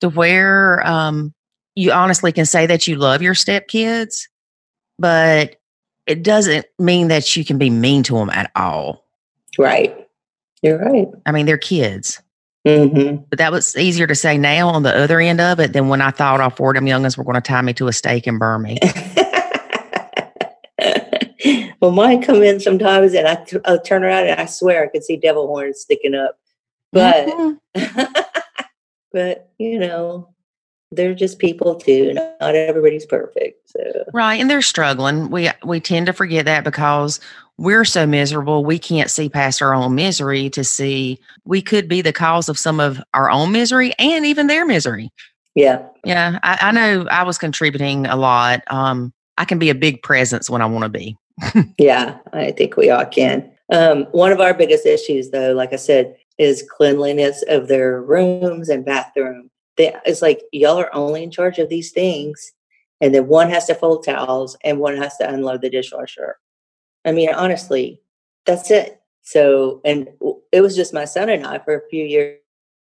[SPEAKER 3] to where um, you honestly can say that you love your stepkids, but it doesn't mean that you can be mean to them at all.
[SPEAKER 1] Right. You're right.
[SPEAKER 3] I mean, they're kids.
[SPEAKER 1] hmm
[SPEAKER 3] But that was easier to say now on the other end of it than when I thought all four of them youngins were going to tie me to a stake and burn me.
[SPEAKER 1] well, mine come in sometimes, and I t- I'll turn around and I swear I could see devil horns sticking up. But
[SPEAKER 3] Mhm.
[SPEAKER 1] but you know, they're just people too. Not everybody's perfect. So
[SPEAKER 3] Right, and they're struggling. We we tend to forget that because we're so miserable, we can't see past our own misery to see we could be the cause of some of our own misery and even their misery.
[SPEAKER 1] yeah,
[SPEAKER 3] Yeah, I, I know I was contributing a lot. Um, I can be a big presence when I want to be.
[SPEAKER 1] yeah, I think we all can. Um, one of our biggest issues, though, like I said, is cleanliness of their rooms and bathroom. They, it's like y'all are only in charge of these things, and then one has to fold towels and one has to unload the dishwasher. I mean, honestly, that's it. So, and it was just my son and I for a few years.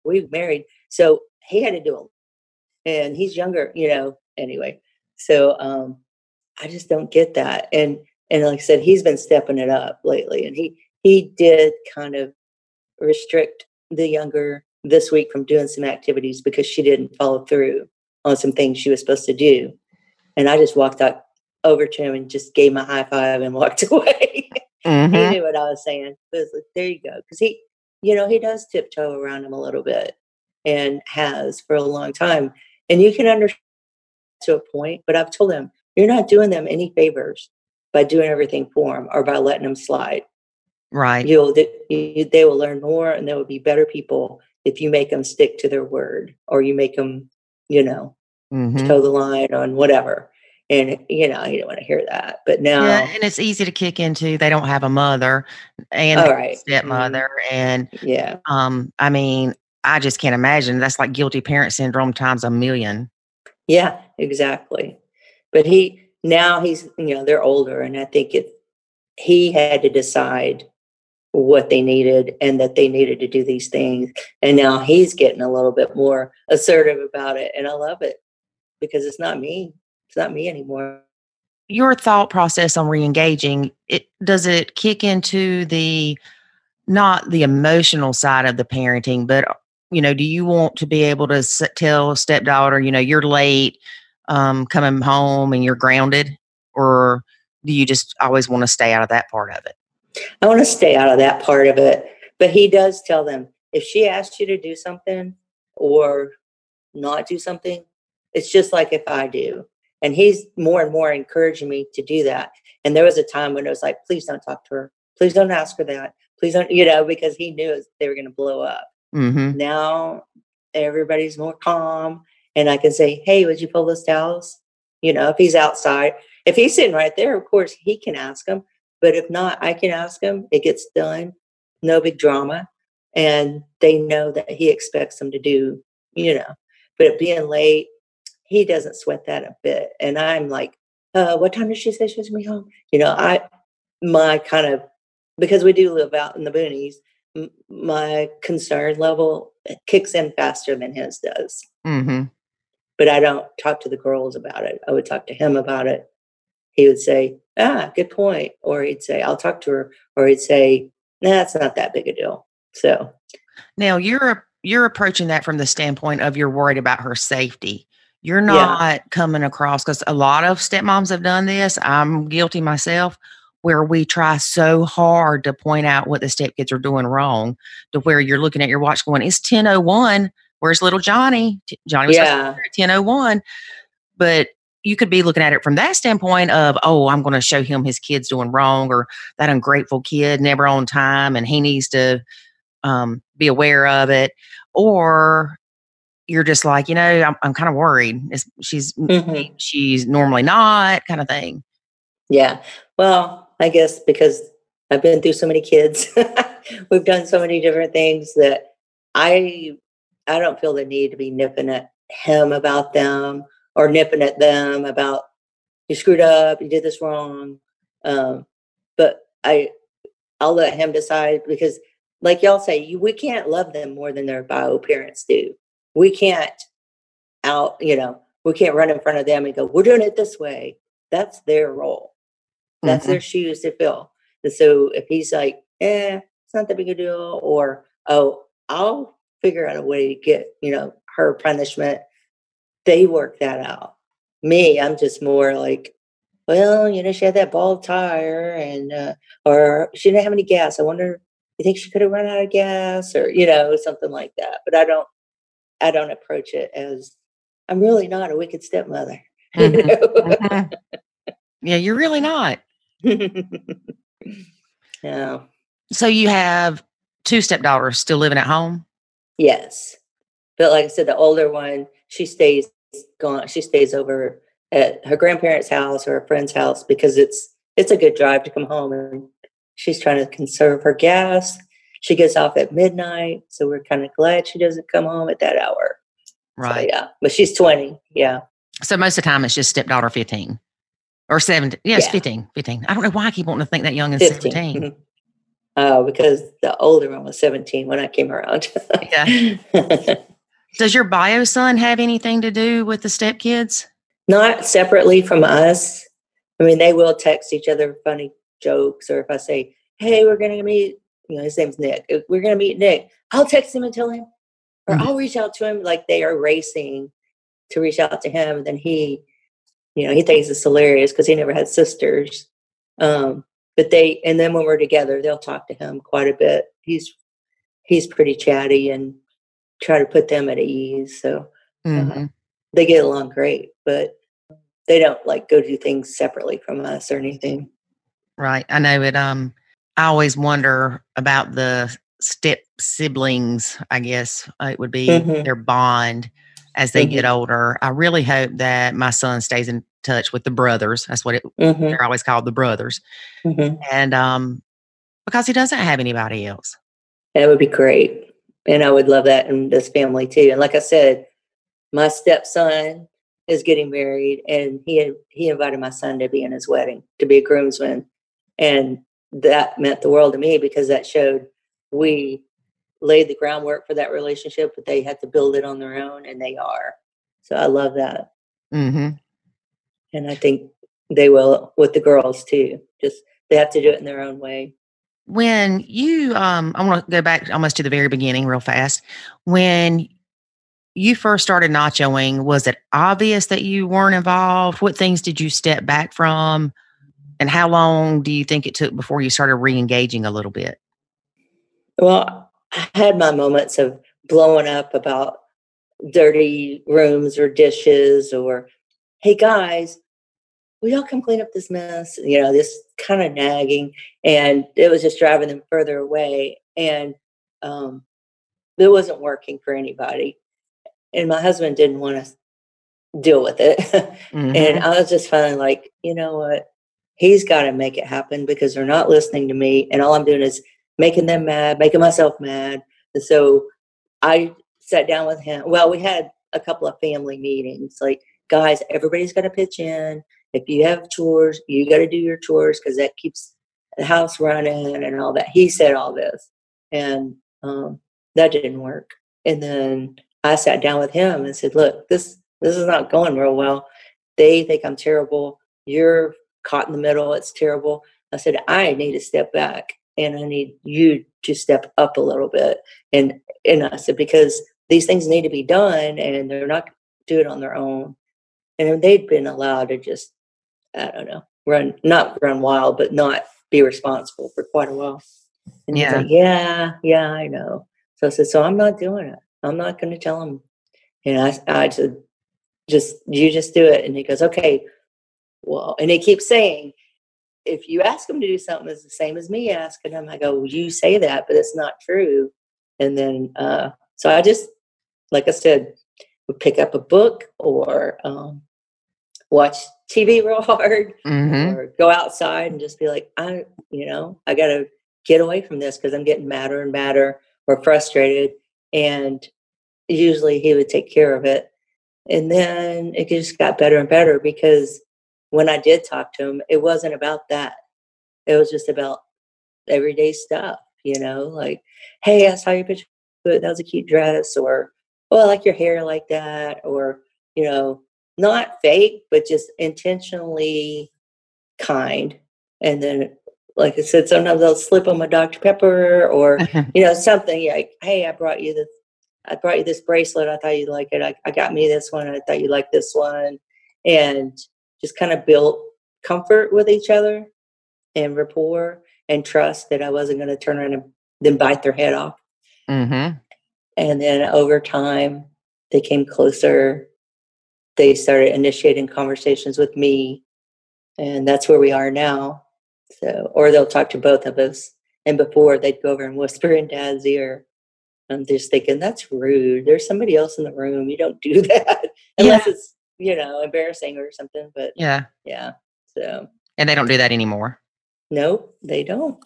[SPEAKER 1] We married, so he had to do it, and he's younger, you know. Anyway, so um, I just don't get that, and and like I said, he's been stepping it up lately, and he he did kind of restrict the younger this week from doing some activities because she didn't follow through on some things she was supposed to do, and I just walked out over to him and just gave him a high five and walked away. he
[SPEAKER 3] Mhm.
[SPEAKER 1] knew what I was saying. Was like, there you go, because he, you know, he does tiptoe around him a little bit, and has for a long time, and you can understand to a point. But I've told him you're not doing them any favors by doing everything for them or by letting them slide.
[SPEAKER 3] Right.
[SPEAKER 1] You'll th- you, they will learn more, and they will be better people if you make them stick to their word or you make them, you know,
[SPEAKER 3] Mhm.
[SPEAKER 1] toe the line on whatever. And you know, you don't want to hear that. But now,
[SPEAKER 3] Yeah, and it's easy to kick into. They don't have a mother and
[SPEAKER 1] All
[SPEAKER 3] a
[SPEAKER 1] right. Mhm.
[SPEAKER 3] stepmother, and
[SPEAKER 1] yeah,
[SPEAKER 3] um, I mean, I just can't imagine. That's like guilty parent syndrome times a million.
[SPEAKER 1] Yeah, exactly. But he now he's you know they're older, and I think it he had to decide what they needed and that they needed to do these things, and now he's getting a little bit more assertive about it, and I love it because it's not me, it's not me anymore.
[SPEAKER 3] Your thought process on re-engaging it does it kick into the not the emotional side of the parenting, but you know, do you want to be able to tell stepdaughter, you know, you're late um, coming home and you're grounded, or do you just always want to stay out of that part of it?
[SPEAKER 1] I want to stay out of that part of it. But he does tell them if she asks you to do something or not do something, it's just like if I do. And he's more and more encouraging me to do that. And there was a time when it was like, please don't talk to her. Please don't ask her that. Please don't, you know, because he knew they were going to blow up.
[SPEAKER 3] Mm-hmm.
[SPEAKER 1] Now everybody's more calm. And I can say, hey, would you pull those towels? You know, if he's outside, if he's sitting right there, of course he can ask him. But if not, I can ask him. It gets done. No big drama. And they know that he expects them to do, you know. But being late, he doesn't sweat that a bit. And I'm like, uh, what time did she say she was going to be home? You know, I, my kind of, because we do live out in the boonies, m- my concern level kicks in faster than his does.
[SPEAKER 3] Mm-hmm.
[SPEAKER 1] But I don't talk to the girls about it. I would talk to him about it. He would say, ah, good point. Or he'd say, I'll talk to her. Or he'd say, nah, it's not that big a deal. So
[SPEAKER 3] Now you're you're approaching that from the standpoint of you're worried about her safety. You're not coming across because a lot of stepmoms have done this. I'm guilty myself, where we try so hard to point out what the stepkids are doing wrong, to where you're looking at your watch going, "It's 10:01. Where's little Johnny? Johnny was
[SPEAKER 1] yeah,
[SPEAKER 3] at 10:01." But you could be looking at it from that standpoint of, "Oh, I'm going to show him his kids doing wrong, or that ungrateful kid never on time, and he needs to um, be aware of it." Or you're just like, you know, I'm, I'm kind of worried. It's, she's
[SPEAKER 1] Mhm.
[SPEAKER 3] she's normally not, kind of thing.
[SPEAKER 1] yeah. Well, I guess because I've been through so many kids, we've done so many different things that I I don't feel the need to be nipping at him about them or nipping at them about you screwed up, you did this wrong. Um, but I I'll let him decide because like y'all say, you, we can't love them more than their bio parents do. We can't out, you know, we can't run in front of them and go, we're doing it this way. That's their role. That's
[SPEAKER 3] Mhm.
[SPEAKER 1] their shoes to fill. And so if he's like, eh, it's not that big a deal, or oh, I'll figure out a way to get, you know, her punishment, they work that out. Me, I'm just more like, well, you know, she had that bald tire and uh, or she didn't have any gas. I wonder you think she could have run out of gas or, you know, something like that. But I don't I don't approach it as I'm really not a wicked stepmother. you
[SPEAKER 3] Mhm.
[SPEAKER 1] know?
[SPEAKER 3] Mhm. Yeah, you're really not.
[SPEAKER 1] yeah.
[SPEAKER 3] So you have two stepdaughters still living at home.
[SPEAKER 1] Yes. But like I said, the older one, she stays gone. She stays over at her grandparents' house or a friend's house because it's it's a good drive to come home and she's trying to conserve her gas. She gets off at midnight, so we're kind of glad she doesn't come home at that hour. So,
[SPEAKER 3] Right.
[SPEAKER 1] yeah. But she's 20. Yeah.
[SPEAKER 3] So most of the time it's just stepdaughter 15 or 17. Yes,
[SPEAKER 1] Yeah.
[SPEAKER 3] 15. 15. I don't know why I keep wanting to think that young and
[SPEAKER 1] 15.
[SPEAKER 3] 17.
[SPEAKER 1] Mhm. Oh, because the older one was 17 when I came around.
[SPEAKER 3] Yeah. Does your bio son have anything to do with the stepkids?
[SPEAKER 1] Not separately from us. I mean, they will text each other funny jokes, or if I say, "Hey, we're gonna meet," you know, his name's Nick. "Uh, We're gonna meet Nick. I'll text him and tell him, or
[SPEAKER 3] Mhm.
[SPEAKER 1] I'll reach out to him. Like they are racing to reach out to him, and then he, you know, he thinks it's hilarious because he never had sisters. Um, but they, and then when we're together, they'll talk to him quite a bit. He's he's pretty chatty and try to put them at ease. So
[SPEAKER 3] Mhm.
[SPEAKER 1] they get along great, but they don't like go do things separately from us or anything.
[SPEAKER 3] Right. I know it. Um, I always wonder about the step siblings, I guess uh, it would be
[SPEAKER 1] Mhm.
[SPEAKER 3] their bond as they
[SPEAKER 1] Mm-hmm.
[SPEAKER 3] get older. I really hope that my son stays in touch with the brothers. That's what it,
[SPEAKER 1] hmm
[SPEAKER 3] they're always called the brothers.
[SPEAKER 1] hmm
[SPEAKER 3] And um, because he doesn't have anybody else.
[SPEAKER 1] That would be great. And I would love that in this family too. And like I said, my stepson is getting married and he he invited my son to be in his wedding, to be a groomsman. And that meant the world to me because that showed we laid the groundwork for that relationship, but they had to build it on their own and they are. So I love that.
[SPEAKER 3] hmm
[SPEAKER 1] and I think they will with the girls too. Just they have to do it in their own way.
[SPEAKER 3] When you, um, I want to go back almost to the very beginning real fast. When you first started nachoing, was it obvious that you weren't involved? What things did you step back from? And how long do you think it took before you started re engaging a little bit?
[SPEAKER 1] Well, I had my moments of blowing up about dirty rooms or dishes or hey guys, will y'all come clean up this mess? You know, this kind of nagging. And it was just driving them further away. And um it wasn't working for anybody. And my husband didn't want to deal with it.
[SPEAKER 3] Mhm.
[SPEAKER 1] And I was just finally like, you know what? He's got to make it happen because they're not listening to me. And all I'm doing is making them mad, making myself mad. And so I sat down with him. Well, we had a couple of family meetings, like guys, everybody's got to pitch in. If you have chores, you got to do your chores because that keeps the house running and all that. He said all this, and um, that didn't work. And then I sat down with him and said, "Look, this this is not going real well. They think I'm terrible. You're caught in the middle. It's terrible." I said, "I need to step back, and I need you to step up a little bit." And and I said because these things need to be done, and they're not do it on their own. And they'd been allowed to just, I don't know, run not run wild, but not be responsible for quite a while. And yeah, like, yeah, yeah, I know. So I said, so I'm not doing it. I'm not going to tell him. And I, I said, just you just do it. And he goes, okay. Well, and he keeps saying, if you ask him to do something, it's the same as me asking him. I go, well, you say that, but it's not true. And then, uh, so I just, like I said, would pick up a book or um, watch TV real hard mm-hmm. or go outside and just be like, I, you know, I got to get away from this because I'm getting madder and madder or frustrated. And usually he would take care of it. And then it just got better and better because when I did talk to him, it wasn't about that. It was just about everyday stuff, you know, like, hey, I saw your picture. That was a cute dress. Or, oh, I like your hair like that. Or, you know, not fake, but just intentionally kind. And then, like I said, sometimes I'll slip them a Dr. Pepper or, you know, something like, hey, I brought you this, I brought you this bracelet. I thought you'd like it. I, I got me this one. I thought you'd like this one. And just kind of built comfort with each other and rapport and trust that I wasn't going to turn around and then bite their head off. Mm-hmm. And then over time, they came closer they started initiating conversations with me and that's where we are now. So or they'll talk to both of us. And before they'd go over and whisper in dad's ear. I'm just thinking that's rude. There's somebody else in the room. You don't do that. Unless yeah. it's you know embarrassing or something but
[SPEAKER 3] yeah.
[SPEAKER 1] yeah so.
[SPEAKER 3] And they don't do that anymore.
[SPEAKER 1] No they don't.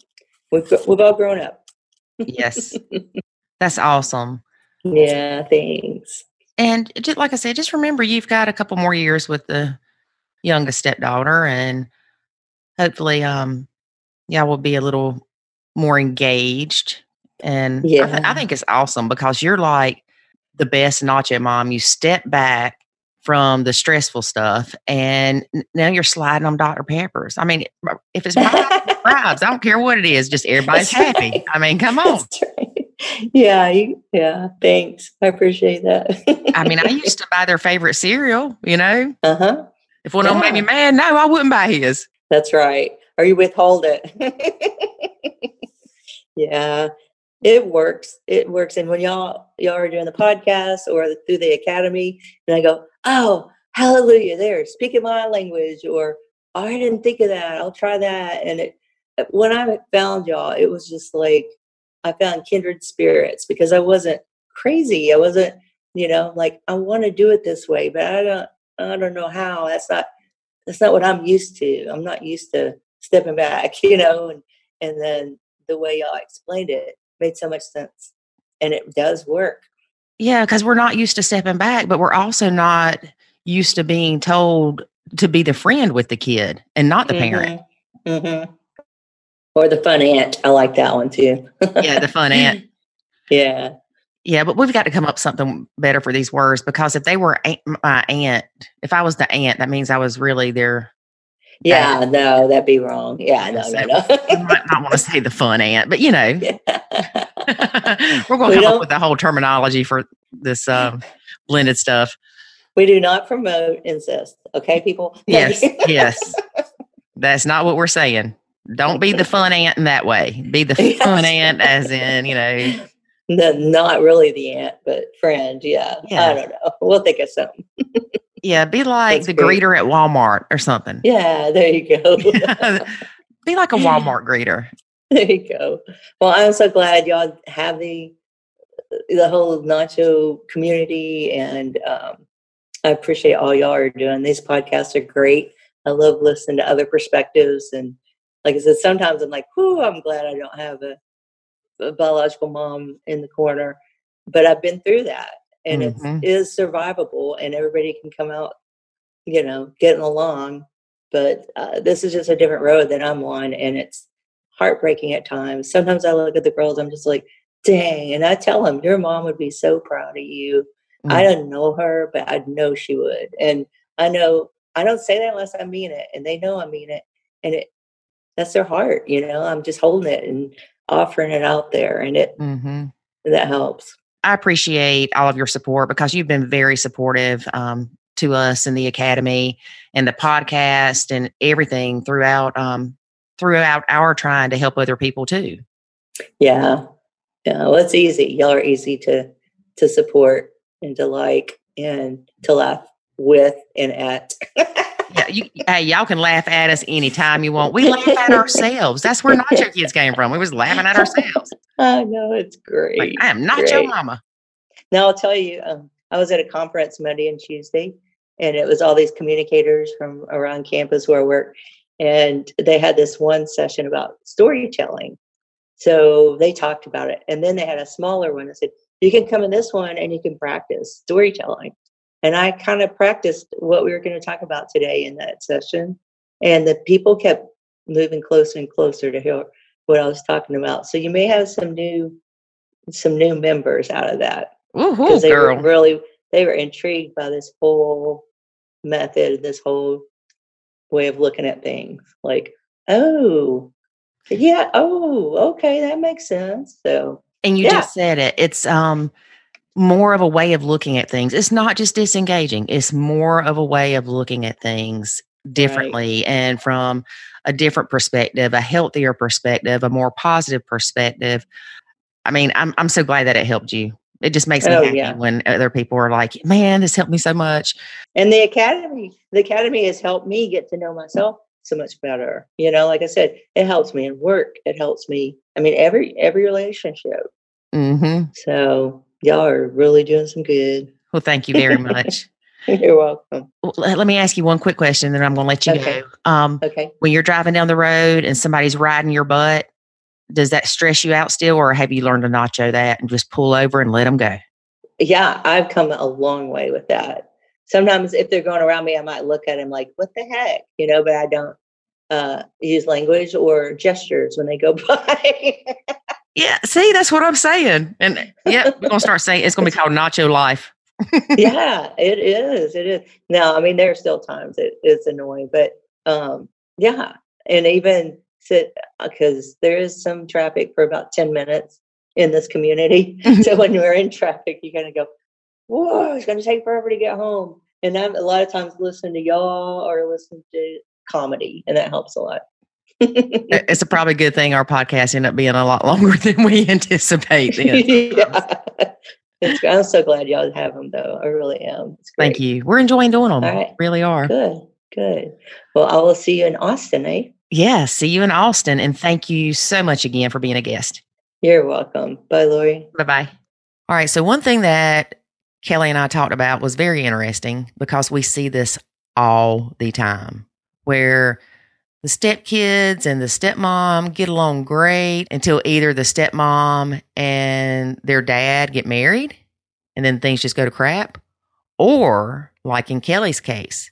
[SPEAKER 1] We've, we've all grown up.
[SPEAKER 3] Yes. That's awesome.
[SPEAKER 1] Yeah thanks
[SPEAKER 3] and just, like I said, just remember you've got a couple more years with the youngest stepdaughter, and hopefully, um, yeah, we'll be a little more engaged. And yeah. I, th- I think it's awesome because you're like the best nacho mom. You step back from the stressful stuff, and now you're sliding on Dr. Peppers. I mean, if it's bribes, I don't care what it is, just everybody's happy. I mean, come on
[SPEAKER 1] yeah, yeah. Thanks. I appreciate that.
[SPEAKER 3] I mean, I used to buy their favorite cereal, you know? Uh huh. If one yeah. of them made me mad, no, I wouldn't buy his.
[SPEAKER 1] That's right. Or you withhold it. yeah. It works. It works. And when y'all y'all are doing the podcast or through the academy, and I go, Oh, hallelujah, there, speaking my language, or oh, I didn't think of that. I'll try that. And it when I found y'all, it was just like I found kindred spirits because I wasn't crazy. I wasn't, you know, like I want to do it this way, but I don't I don't know how. That's not that's not what I'm used to. I'm not used to stepping back, you know, and and then the way y'all explained it made so much sense. And it does work.
[SPEAKER 3] Yeah, because we're not used to stepping back, but we're also not used to being told to be the friend with the kid and not the mm-hmm. parent. Mm-hmm.
[SPEAKER 1] Or the fun aunt. I like that one too.
[SPEAKER 3] yeah, the fun aunt.
[SPEAKER 1] Yeah.
[SPEAKER 3] Yeah, but we've got to come up with something better for these words because if they were aunt, my aunt, if I was the aunt, that means I was really their.
[SPEAKER 1] Yeah, aunt. no, that'd be wrong. Yeah, no, so no, no.
[SPEAKER 3] you might not want to say the fun aunt, but you know, we're going to come up with the whole terminology for this um, blended stuff.
[SPEAKER 1] We do not promote incest, okay, people?
[SPEAKER 3] Yes, yes. That's not what we're saying. Don't be the fun aunt in that way. Be the yes. fun aunt, as in, you know.
[SPEAKER 1] No, not really the aunt, but friend. Yeah. yeah. I don't know. We'll think of something.
[SPEAKER 3] yeah. Be like That's the great. greeter at Walmart or something.
[SPEAKER 1] Yeah. There you go.
[SPEAKER 3] be like a Walmart greeter.
[SPEAKER 1] There you go. Well, I'm so glad y'all have the the whole nacho community and um, I appreciate all y'all are doing. These podcasts are great. I love listening to other perspectives and like I said, sometimes I'm like, whoo, I'm glad I don't have a, a biological mom in the corner. But I've been through that and mm-hmm. it is survivable and everybody can come out you know, getting along. But uh, this is just a different road that I'm on, and it's heartbreaking at times. Sometimes I look at the girls, I'm just like, dang. And I tell them, your mom would be so proud of you. Mm. I don't know her, but I know she would. And I know I don't say that unless I mean it, and they know I mean it. And it that's their heart, you know. I'm just holding it and offering it out there, and it mm-hmm. that helps.
[SPEAKER 3] I appreciate all of your support because you've been very supportive um, to us in the academy and the podcast and everything throughout um, throughout our trying to help other people too.
[SPEAKER 1] Yeah, yeah. Well, it's easy. Y'all are easy to to support and to like and to laugh with and at.
[SPEAKER 3] yeah, you, hey, y'all can laugh at us anytime you want. We laugh at ourselves. That's where Nacho Kids came from. We was laughing at ourselves.
[SPEAKER 1] I know it's great.
[SPEAKER 3] Like, I am not great. your mama.
[SPEAKER 1] Now I'll tell you, um, I was at a conference Monday and Tuesday, and it was all these communicators from around campus where I work, and they had this one session about storytelling. So they talked about it, and then they had a smaller one that said, "You can come in this one and you can practice storytelling." And I kind of practiced what we were going to talk about today in that session. And the people kept moving closer and closer to hear what I was talking about. So you may have some new some new members out of that.
[SPEAKER 3] Because
[SPEAKER 1] they
[SPEAKER 3] girl.
[SPEAKER 1] were really they were intrigued by this whole method, this whole way of looking at things. Like, oh, yeah, oh, okay, that makes sense. So
[SPEAKER 3] and you
[SPEAKER 1] yeah.
[SPEAKER 3] just said it. It's um more of a way of looking at things. It's not just disengaging, it's more of a way of looking at things differently right. and from a different perspective, a healthier perspective, a more positive perspective. I mean, I'm I'm so glad that it helped you. It just makes me oh, happy yeah. when other people are like, "Man, this helped me so much."
[SPEAKER 1] And the academy, the academy has helped me get to know myself so much better. You know, like I said, it helps me in work. It helps me. I mean, every every relationship.
[SPEAKER 3] Mm-hmm.
[SPEAKER 1] So y'all are really doing some good.
[SPEAKER 3] Well, thank you very much.
[SPEAKER 1] You're welcome.
[SPEAKER 3] Let me ask you one quick question, then I'm going to let you
[SPEAKER 1] okay.
[SPEAKER 3] go. Um,
[SPEAKER 1] okay.
[SPEAKER 3] When you're driving down the road and somebody's riding your butt, does that stress you out still, or have you learned to nacho that and just pull over and let them go?
[SPEAKER 1] Yeah, I've come a long way with that. Sometimes if they're going around me, I might look at them like, "What the heck," you know, but I don't uh, use language or gestures when they go by.
[SPEAKER 3] Yeah, see, that's what I'm saying. And yeah, we're gonna start saying it's gonna be called Nacho Life.
[SPEAKER 1] yeah, it is. It is. Now, I mean, there are still times it, it's annoying, but um, yeah, and even sit because there is some traffic for about ten minutes in this community. so when we're in traffic, you kind of go, "Whoa, it's going to take forever to get home." And I'm a lot of times listening to y'all or listening to comedy, and that helps a lot
[SPEAKER 3] it's a probably good thing our podcast ended up being a lot longer than we anticipate.
[SPEAKER 1] yeah. It's, I'm so glad y'all have them, though. I really am.
[SPEAKER 3] Thank you. We're enjoying doing them. All right. Really are.
[SPEAKER 1] Good. Good. Well, I will see you in Austin, eh?
[SPEAKER 3] Yeah. See you in Austin. And thank you so much again for being a guest.
[SPEAKER 1] You're welcome. Bye, Lori.
[SPEAKER 3] Bye bye. All right. So, one thing that Kelly and I talked about was very interesting because we see this all the time where the stepkids and the stepmom get along great until either the stepmom and their dad get married and then things just go to crap. Or, like in Kelly's case,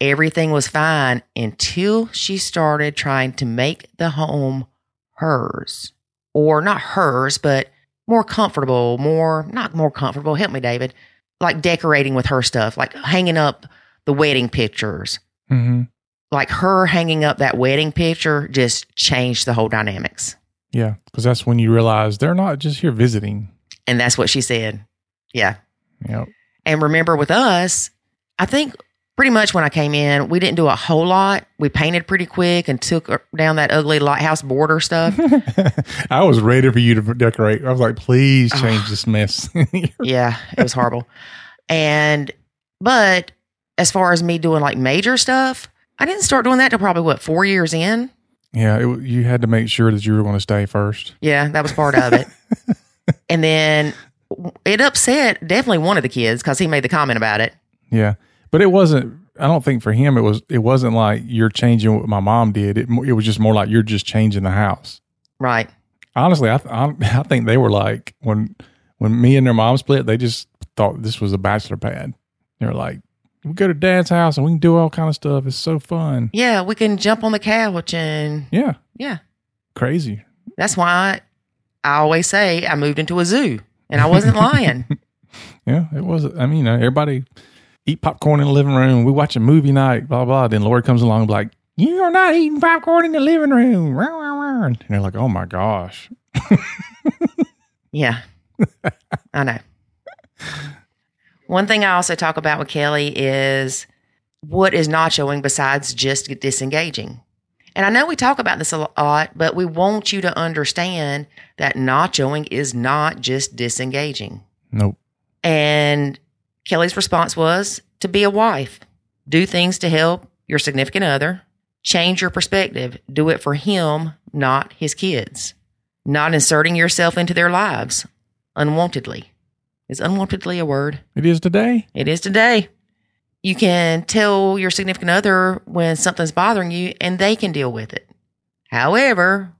[SPEAKER 3] everything was fine until she started trying to make the home hers. Or not hers, but more comfortable, more, not more comfortable. Help me, David. Like decorating with her stuff, like hanging up the wedding pictures.
[SPEAKER 4] Mm-hmm
[SPEAKER 3] like her hanging up that wedding picture just changed the whole dynamics.
[SPEAKER 4] Yeah, because that's when you realize they're not just here visiting.
[SPEAKER 3] And that's what she said. Yeah.
[SPEAKER 4] Yep.
[SPEAKER 3] And remember with us, I think pretty much when I came in, we didn't do a whole lot. We painted pretty quick and took down that ugly lighthouse border stuff.
[SPEAKER 4] I was ready for you to decorate. I was like, please change this mess.
[SPEAKER 3] yeah, it was horrible. And, but as far as me doing like major stuff, I didn't start doing that till probably what four years in.
[SPEAKER 4] Yeah, it, you had to make sure that you were going to stay first.
[SPEAKER 3] Yeah, that was part of it. and then it upset definitely one of the kids because he made the comment about it.
[SPEAKER 4] Yeah, but it wasn't. I don't think for him it was. It wasn't like you're changing what my mom did. It it was just more like you're just changing the house.
[SPEAKER 3] Right.
[SPEAKER 4] Honestly, I I, I think they were like when when me and their mom split, they just thought this was a bachelor pad. They were like, We go to dad's house and we can do all kind of stuff. It's so fun.
[SPEAKER 3] Yeah, we can jump on the couch and
[SPEAKER 4] Yeah.
[SPEAKER 3] yeah.
[SPEAKER 4] Crazy.
[SPEAKER 3] That's why I always say I moved into a zoo and I wasn't lying.
[SPEAKER 4] Yeah, it was. I mean, you know, everybody eat popcorn in the living room. We watch a movie night, blah, blah. Then Lori comes along and be like, you are not eating popcorn in the living room. Rah, rah, rah. And they're like, oh my gosh.
[SPEAKER 3] Yeah, I know. One thing I also talk about with Kelly is what is nachoing besides just disengaging. And I know we talk about this a lot, but we want you to understand that nachoing is not just disengaging.
[SPEAKER 4] Nope.
[SPEAKER 3] And Kelly's response was to be a wife, do things to help your significant other, change your perspective, do it for him, not his kids, not inserting yourself into their lives unwantedly. Is unwantedly a word?
[SPEAKER 4] It is today.
[SPEAKER 3] It is today. You can tell your significant other when something's bothering you and they can deal with it. However,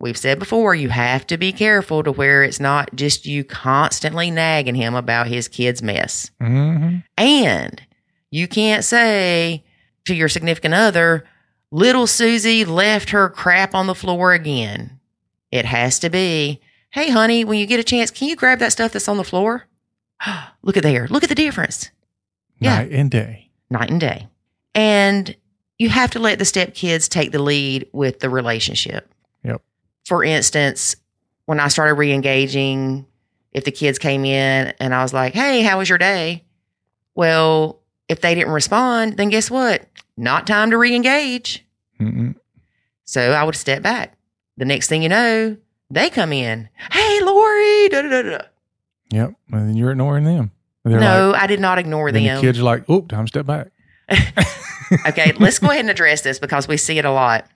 [SPEAKER 3] we've said before, you have to be careful to where it's not just you constantly nagging him about his kid's mess.
[SPEAKER 4] hmm
[SPEAKER 3] And you can't say to your significant other, little Susie left her crap on the floor again. It has to be, hey, honey, when you get a chance, can you grab that stuff that's on the floor? Look at there. Look at the difference Yeah.
[SPEAKER 4] Night and day.
[SPEAKER 3] night and day. And you have to let the stepkids take the lead with the relationship.
[SPEAKER 4] Yep.
[SPEAKER 3] For instance, when I started re engaging, if the kids came in and I was like, hey, how was your day? Well, if they didn't respond, then guess what? Not time to re engage. So I would step back. The next thing you know, they come in. Hey, Lori. Da, da, da.
[SPEAKER 4] Yep. And then you're ignoring them. They're
[SPEAKER 3] No,
[SPEAKER 4] like,
[SPEAKER 3] I did not ignore them.
[SPEAKER 4] the kids are like, oh, time to step back.
[SPEAKER 3] okay, let's go ahead and address this because we see it a lot.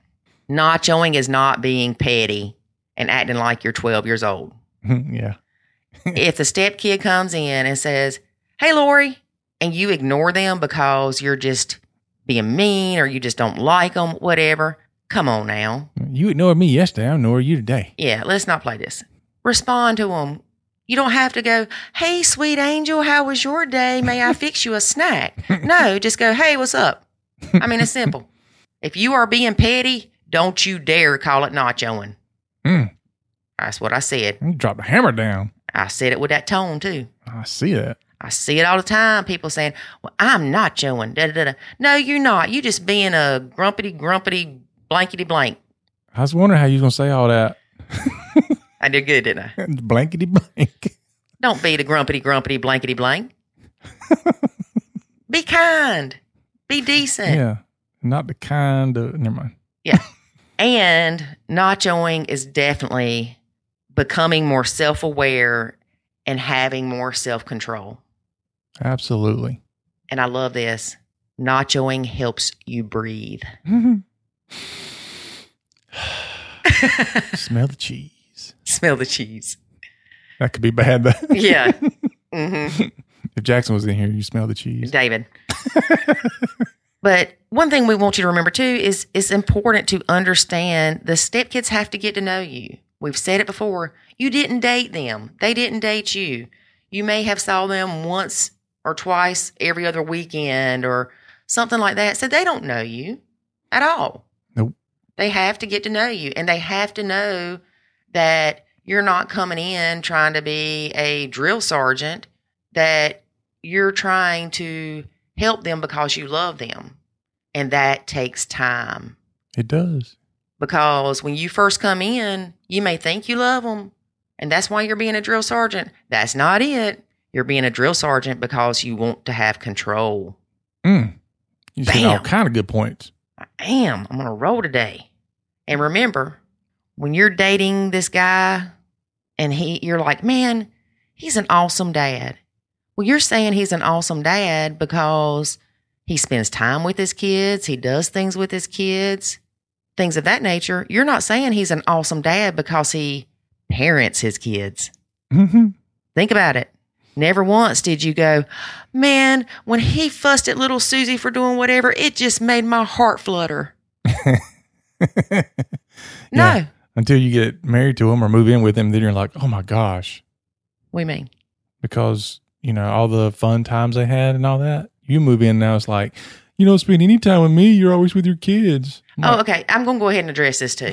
[SPEAKER 3] Nachoing is not being petty and acting like you're 12 years old.
[SPEAKER 4] yeah.
[SPEAKER 3] if the step kid comes in and says, Hey, Lori, and you ignore them because you're just being mean or you just don't like them, whatever, come on now.
[SPEAKER 4] You ignored me yesterday. I ignore you today.
[SPEAKER 3] Yeah, let's not play this. Respond to them. You don't have to go, Hey, sweet angel, how was your day? May I fix you a snack? No, just go, Hey, what's up? I mean, it's simple. If you are being petty, don't you dare call it nachoing.
[SPEAKER 4] Mm.
[SPEAKER 3] That's what I said.
[SPEAKER 4] You drop the hammer down.
[SPEAKER 3] I said it with that tone too.
[SPEAKER 4] I see that.
[SPEAKER 3] I see it all the time. People saying, "Well, I'm nachoing." Da, da, da, da. No, you're not. You're just being a grumpity, grumpity, blankety blank.
[SPEAKER 4] I was wondering how you was going to say all that.
[SPEAKER 3] I did good, didn't I?
[SPEAKER 4] Blankety blank.
[SPEAKER 3] Don't be the grumpity, grumpity, blankety blank. be kind. Be decent.
[SPEAKER 4] yeah. Not the kind of, never mind. Yeah.
[SPEAKER 3] and nachoing is definitely becoming more self aware and having more self control.
[SPEAKER 4] Absolutely.
[SPEAKER 3] And I love this. Nachoing helps you breathe. Mm-hmm.
[SPEAKER 4] Smell the cheese.
[SPEAKER 3] Smell the cheese.
[SPEAKER 4] That could be bad. though.
[SPEAKER 3] Yeah. hmm
[SPEAKER 4] if Jackson was in here, you smell the cheese.
[SPEAKER 3] David. but one thing we want you to remember too is it's important to understand the stepkids have to get to know you. We've said it before. You didn't date them. They didn't date you. You may have saw them once or twice every other weekend or something like that. So they don't know you at all.
[SPEAKER 4] Nope.
[SPEAKER 3] They have to get to know you and they have to know that you're not coming in trying to be a drill sergeant, that you're trying to help them because you love them. And that takes time.
[SPEAKER 4] It does.
[SPEAKER 3] Because when you first come in, you may think you love them. And that's why you're being a drill sergeant. That's not it. You're being a drill sergeant because you want to have control.
[SPEAKER 4] Mm. You said all kind of good points.
[SPEAKER 3] I am. I'm going to roll today. And remember, when you're dating this guy and he you're like, "Man, he's an awesome dad." Well, you're saying he's an awesome dad because he spends time with his kids, he does things with his kids, things of that nature. You're not saying he's an awesome dad because he parents his kids.
[SPEAKER 4] hmm
[SPEAKER 3] Think about it. Never once did you go, man, when he fussed at little Susie for doing whatever, it just made my heart flutter. No.
[SPEAKER 4] Yeah. Until you get married to him or move in with him, then you're like, oh my gosh.
[SPEAKER 3] We mean,
[SPEAKER 4] Because, you know, all the fun times they had and all that, You move in now, it's like you don't spend any time with me. You're always with your kids. I'm
[SPEAKER 3] Oh,
[SPEAKER 4] like,
[SPEAKER 3] okay. I'm going to go ahead and address this too.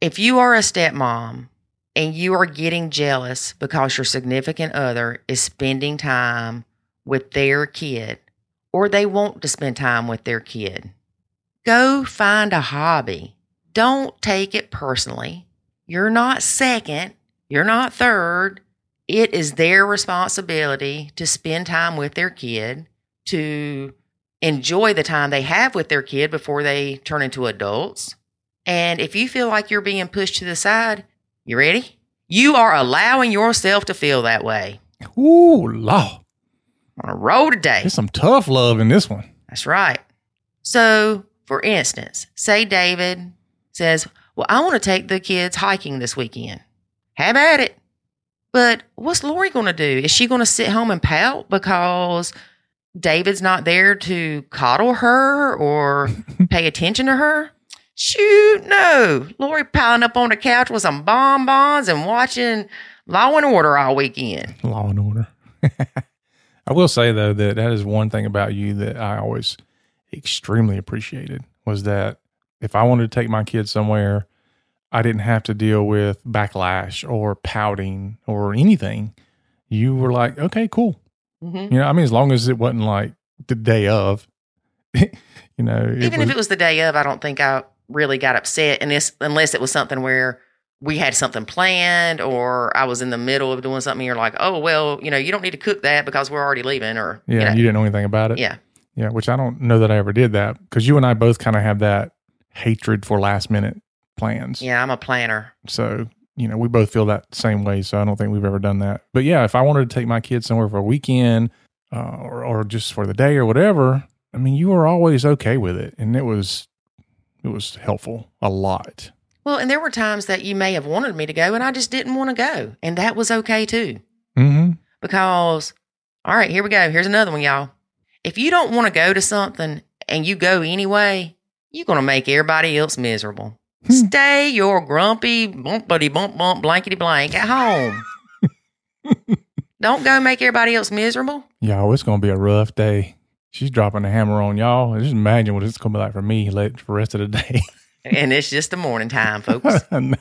[SPEAKER 3] if you are a stepmom and you are getting jealous because your significant other is spending time with their kid or they want to spend time with their kid, go find a hobby. Don't take it personally. You're not second, you're not third. It is their responsibility to spend time with their kid, to enjoy the time they have with their kid before they turn into adults. And if you feel like you're being pushed to the side, you ready? You are allowing yourself to feel that way.
[SPEAKER 4] Ooh, law.
[SPEAKER 3] On a roll today.
[SPEAKER 4] There's some tough love in this one.
[SPEAKER 3] That's right. So, for instance, say David says, Well, I want to take the kids hiking this weekend. Have at it. But what's Lori going to do? Is she going to sit home and pout because David's not there to coddle her or pay attention to her? Shoot, no. Lori piling up on the couch with some bonbons and watching Law and Order all weekend.
[SPEAKER 4] Law and order. I will say though that that is one thing about you that I always extremely appreciated was that if I wanted to take my kids somewhere, I didn't have to deal with backlash or pouting or anything. You were like, okay, cool.
[SPEAKER 3] Mm-hmm.
[SPEAKER 4] You know, I mean, as long as it wasn't like the day of, you know,
[SPEAKER 3] Even if it was the day of, I don't think I really got upset, and this unless it was something where we had something planned or I was in the middle of doing something. You're like, oh well, you know, you don't need to cook that because we're already leaving, or
[SPEAKER 4] yeah,
[SPEAKER 3] you know,
[SPEAKER 4] you didn't know anything about it.
[SPEAKER 3] yeah,
[SPEAKER 4] Yeah, which I don't know that I ever did that because you and I both kind of have that hatred for last minute plans.
[SPEAKER 3] yeah. I'm a planner.
[SPEAKER 4] So, you know, we both feel that same way. So I don't think we've ever done that. But yeah, if I wanted to take my kids somewhere for a weekend uh, or, or just for the day or whatever, I mean, you were always okay with it. And it was, it was helpful a lot.
[SPEAKER 3] Well, and there were times that you may have wanted me to go, and I just didn't want to go, and that was okay too.
[SPEAKER 4] Mm-hmm.
[SPEAKER 3] Because, all right, here we go. Here's another one, y'all. If you don't want to go to something and you go anyway, you're going to make everybody else miserable.
[SPEAKER 4] Hmm.
[SPEAKER 3] Stay your grumpy, bump buddy bump bump blankety blank at home. don't go make everybody else miserable.
[SPEAKER 4] Y'all, it's going to be a rough day. She's dropping the hammer on y'all. Just imagine what it's going to be like for me late for the rest of the day.
[SPEAKER 3] And it's just the morning time, folks.
[SPEAKER 4] I know.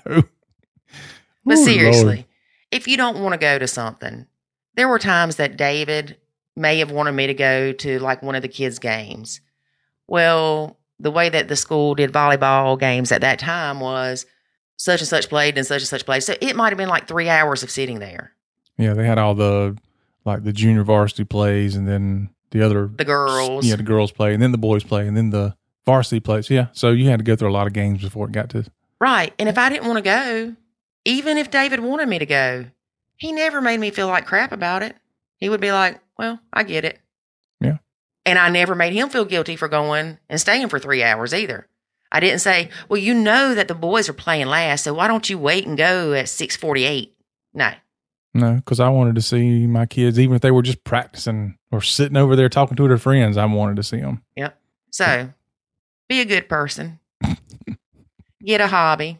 [SPEAKER 3] But
[SPEAKER 4] Ooh,
[SPEAKER 3] seriously,
[SPEAKER 4] Lord.
[SPEAKER 3] if you don't want to go to something, there were times that David may have wanted me to go to like one of the kids' games. Well, the way that the school did volleyball games at that time was such and such played and such and such played. So it might have been like three hours of sitting there.
[SPEAKER 4] Yeah, they had all the like the junior varsity plays and then the other
[SPEAKER 3] The girls.
[SPEAKER 4] Yeah, the girls play and then the boys play and then the varsity plays. Yeah. So you had to go through a lot of games before it got to
[SPEAKER 3] Right. And if I didn't want to go, even if David wanted me to go, he never made me feel like crap about it. He would be like, well, I get it. And I never made him feel guilty for going and staying for three hours either. I didn't say, well, you know that the boys are playing last, so why don't you wait and go at 648? No.
[SPEAKER 4] No, because I wanted to see my kids, even if they were just practicing or sitting over there talking to their friends. I wanted to see them. Yep.
[SPEAKER 3] So be a good person. Get a hobby.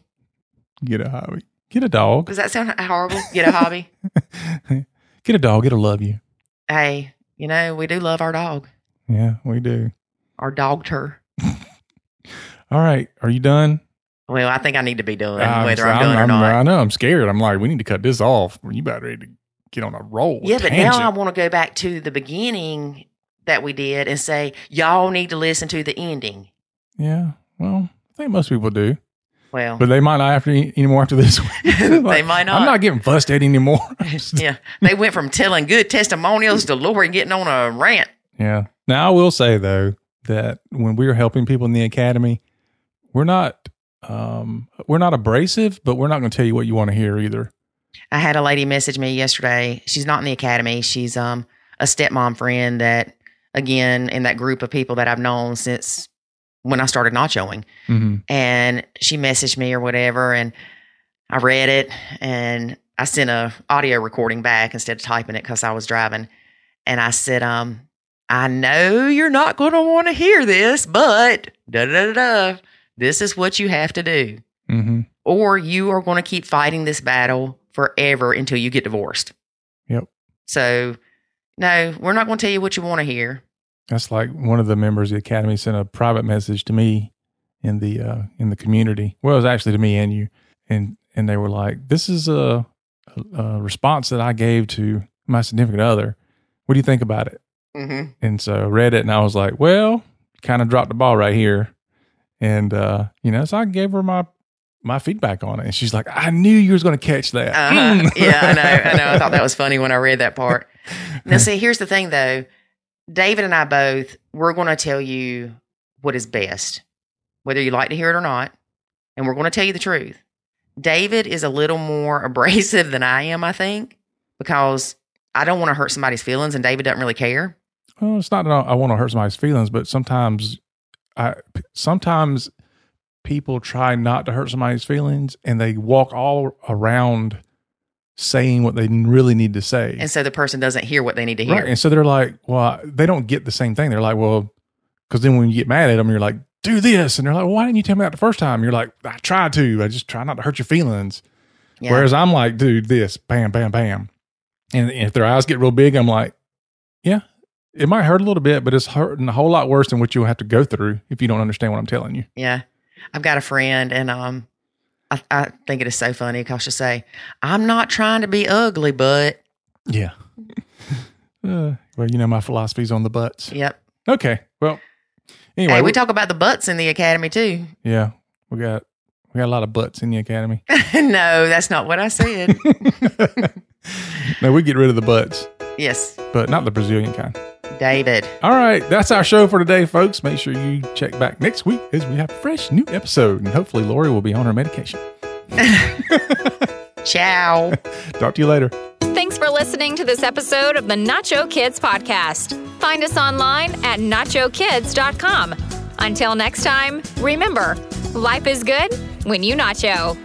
[SPEAKER 4] Get a hobby, get a dog,
[SPEAKER 3] Does that sound horrible? Get a hobby.
[SPEAKER 4] get a dog. It'll love you.
[SPEAKER 3] hey, you know, we do love our dog,
[SPEAKER 4] Yeah, we do.
[SPEAKER 3] our dog tur.
[SPEAKER 4] All right, are you done?
[SPEAKER 3] Well, I think I need to be done,
[SPEAKER 4] I'm
[SPEAKER 3] whether
[SPEAKER 4] so-
[SPEAKER 3] I'm, done
[SPEAKER 4] I'm-
[SPEAKER 3] not.
[SPEAKER 4] I know. I'm scared. I'm like, we need to cut this off. You about ready to get on a roll?
[SPEAKER 3] yeah, but now I want to go back to the beginning that we did and say, y'all need to listen to the ending.
[SPEAKER 4] yeah. Well, I think most people do,
[SPEAKER 3] Well,
[SPEAKER 4] but they might not after anymore after this. one.
[SPEAKER 3] they might not.
[SPEAKER 4] I'm not getting fussed at anymore.
[SPEAKER 3] yeah, they went from telling good testimonials to Lori getting on a rant.
[SPEAKER 4] Yeah. Now I will say though that when we're helping people in the academy, we're not um we're not abrasive, but we're not going to tell you what you want to hear either.
[SPEAKER 3] I had a lady message me yesterday. She's not in the academy. She's um a stepmom friend that again in that group of people that I've known since when I started nachoing.
[SPEAKER 4] Mm-hmm.
[SPEAKER 3] and she messaged me or whatever and i read it and i sent a audio recording back instead of typing it because i was driving and i said um i know you're not going to want to hear this but da da da da this is what you have to do
[SPEAKER 4] Mm-hmm.
[SPEAKER 3] or you are going to keep fighting this battle forever until you get divorced
[SPEAKER 4] Yep.
[SPEAKER 3] so No, we're not going to tell you what you want to hear.
[SPEAKER 4] That's like one of the members of the academy sent a private message to me in the uh, in the community. Well, it was actually to me and you, and and they were like, "This is a, a, a response that I gave to my significant other. What do you think about it?"
[SPEAKER 3] Mm-hmm.
[SPEAKER 4] And so I read it, and I was like, "Well, kind of dropped the ball right here." And uh, you know, so I gave her my my feedback on it, and she's like, "I knew you was going to catch that."
[SPEAKER 3] Uh-huh. yeah, I know. I know. I thought that was funny when I read that part. Now, see, here's the thing though. David and I both, we're going to tell you what is best, whether you like to hear it or not. And we're going to tell you the truth. David is a little more abrasive than I am, I think, because I don't want to hurt somebody's feelings and David doesn't really care.
[SPEAKER 4] Well, it's not that I want to hurt somebody's feelings, but sometimes I sometimes people try not to hurt somebody's feelings and they walk all around saying what they really need to say.
[SPEAKER 3] And so the person doesn't hear what they need to hear.
[SPEAKER 4] Right. And so they're like, well, they don't get the same thing. They're like, well, because then when you get mad at them, you're like, do this. And they're like, well, why didn't you tell me that the first time? You're like, I tried to. I just try not to hurt your feelings.
[SPEAKER 3] Yeah.
[SPEAKER 4] Whereas I'm like, dude, this, bam, bam, bam. And if their eyes get real big, I'm like, yeah, it might hurt a little bit, but it's hurting a whole lot worse than what you'll have to go through if you don't understand what I'm telling you.
[SPEAKER 3] Yeah. I've got a friend and um I, I think it is so funny because she'll say, I'm not trying to be ugly, but
[SPEAKER 4] Yeah. Uh, well, you know, my philosophy's on the butts.
[SPEAKER 3] yep.
[SPEAKER 4] Okay. Well, anyway,
[SPEAKER 3] hey, we
[SPEAKER 4] we-
[SPEAKER 3] talk about the butts in the academy too.
[SPEAKER 4] yeah, we got, we got a lot of butts in the academy.
[SPEAKER 3] no, that's not what I said.
[SPEAKER 4] no, we get rid of the butts,
[SPEAKER 3] yes,
[SPEAKER 4] but not the Brazilian kind.
[SPEAKER 3] David.
[SPEAKER 4] All right, that's our show for today, folks. Make sure you check back next week as we have a fresh new episode, and hopefully Lori will be on her medication.
[SPEAKER 3] Ciao.
[SPEAKER 4] Talk to you later.
[SPEAKER 2] Thanks for listening to this episode of the Nacho Kids Podcast. Find us online at nachokids.com. Until next time, remember, life is good when you nacho.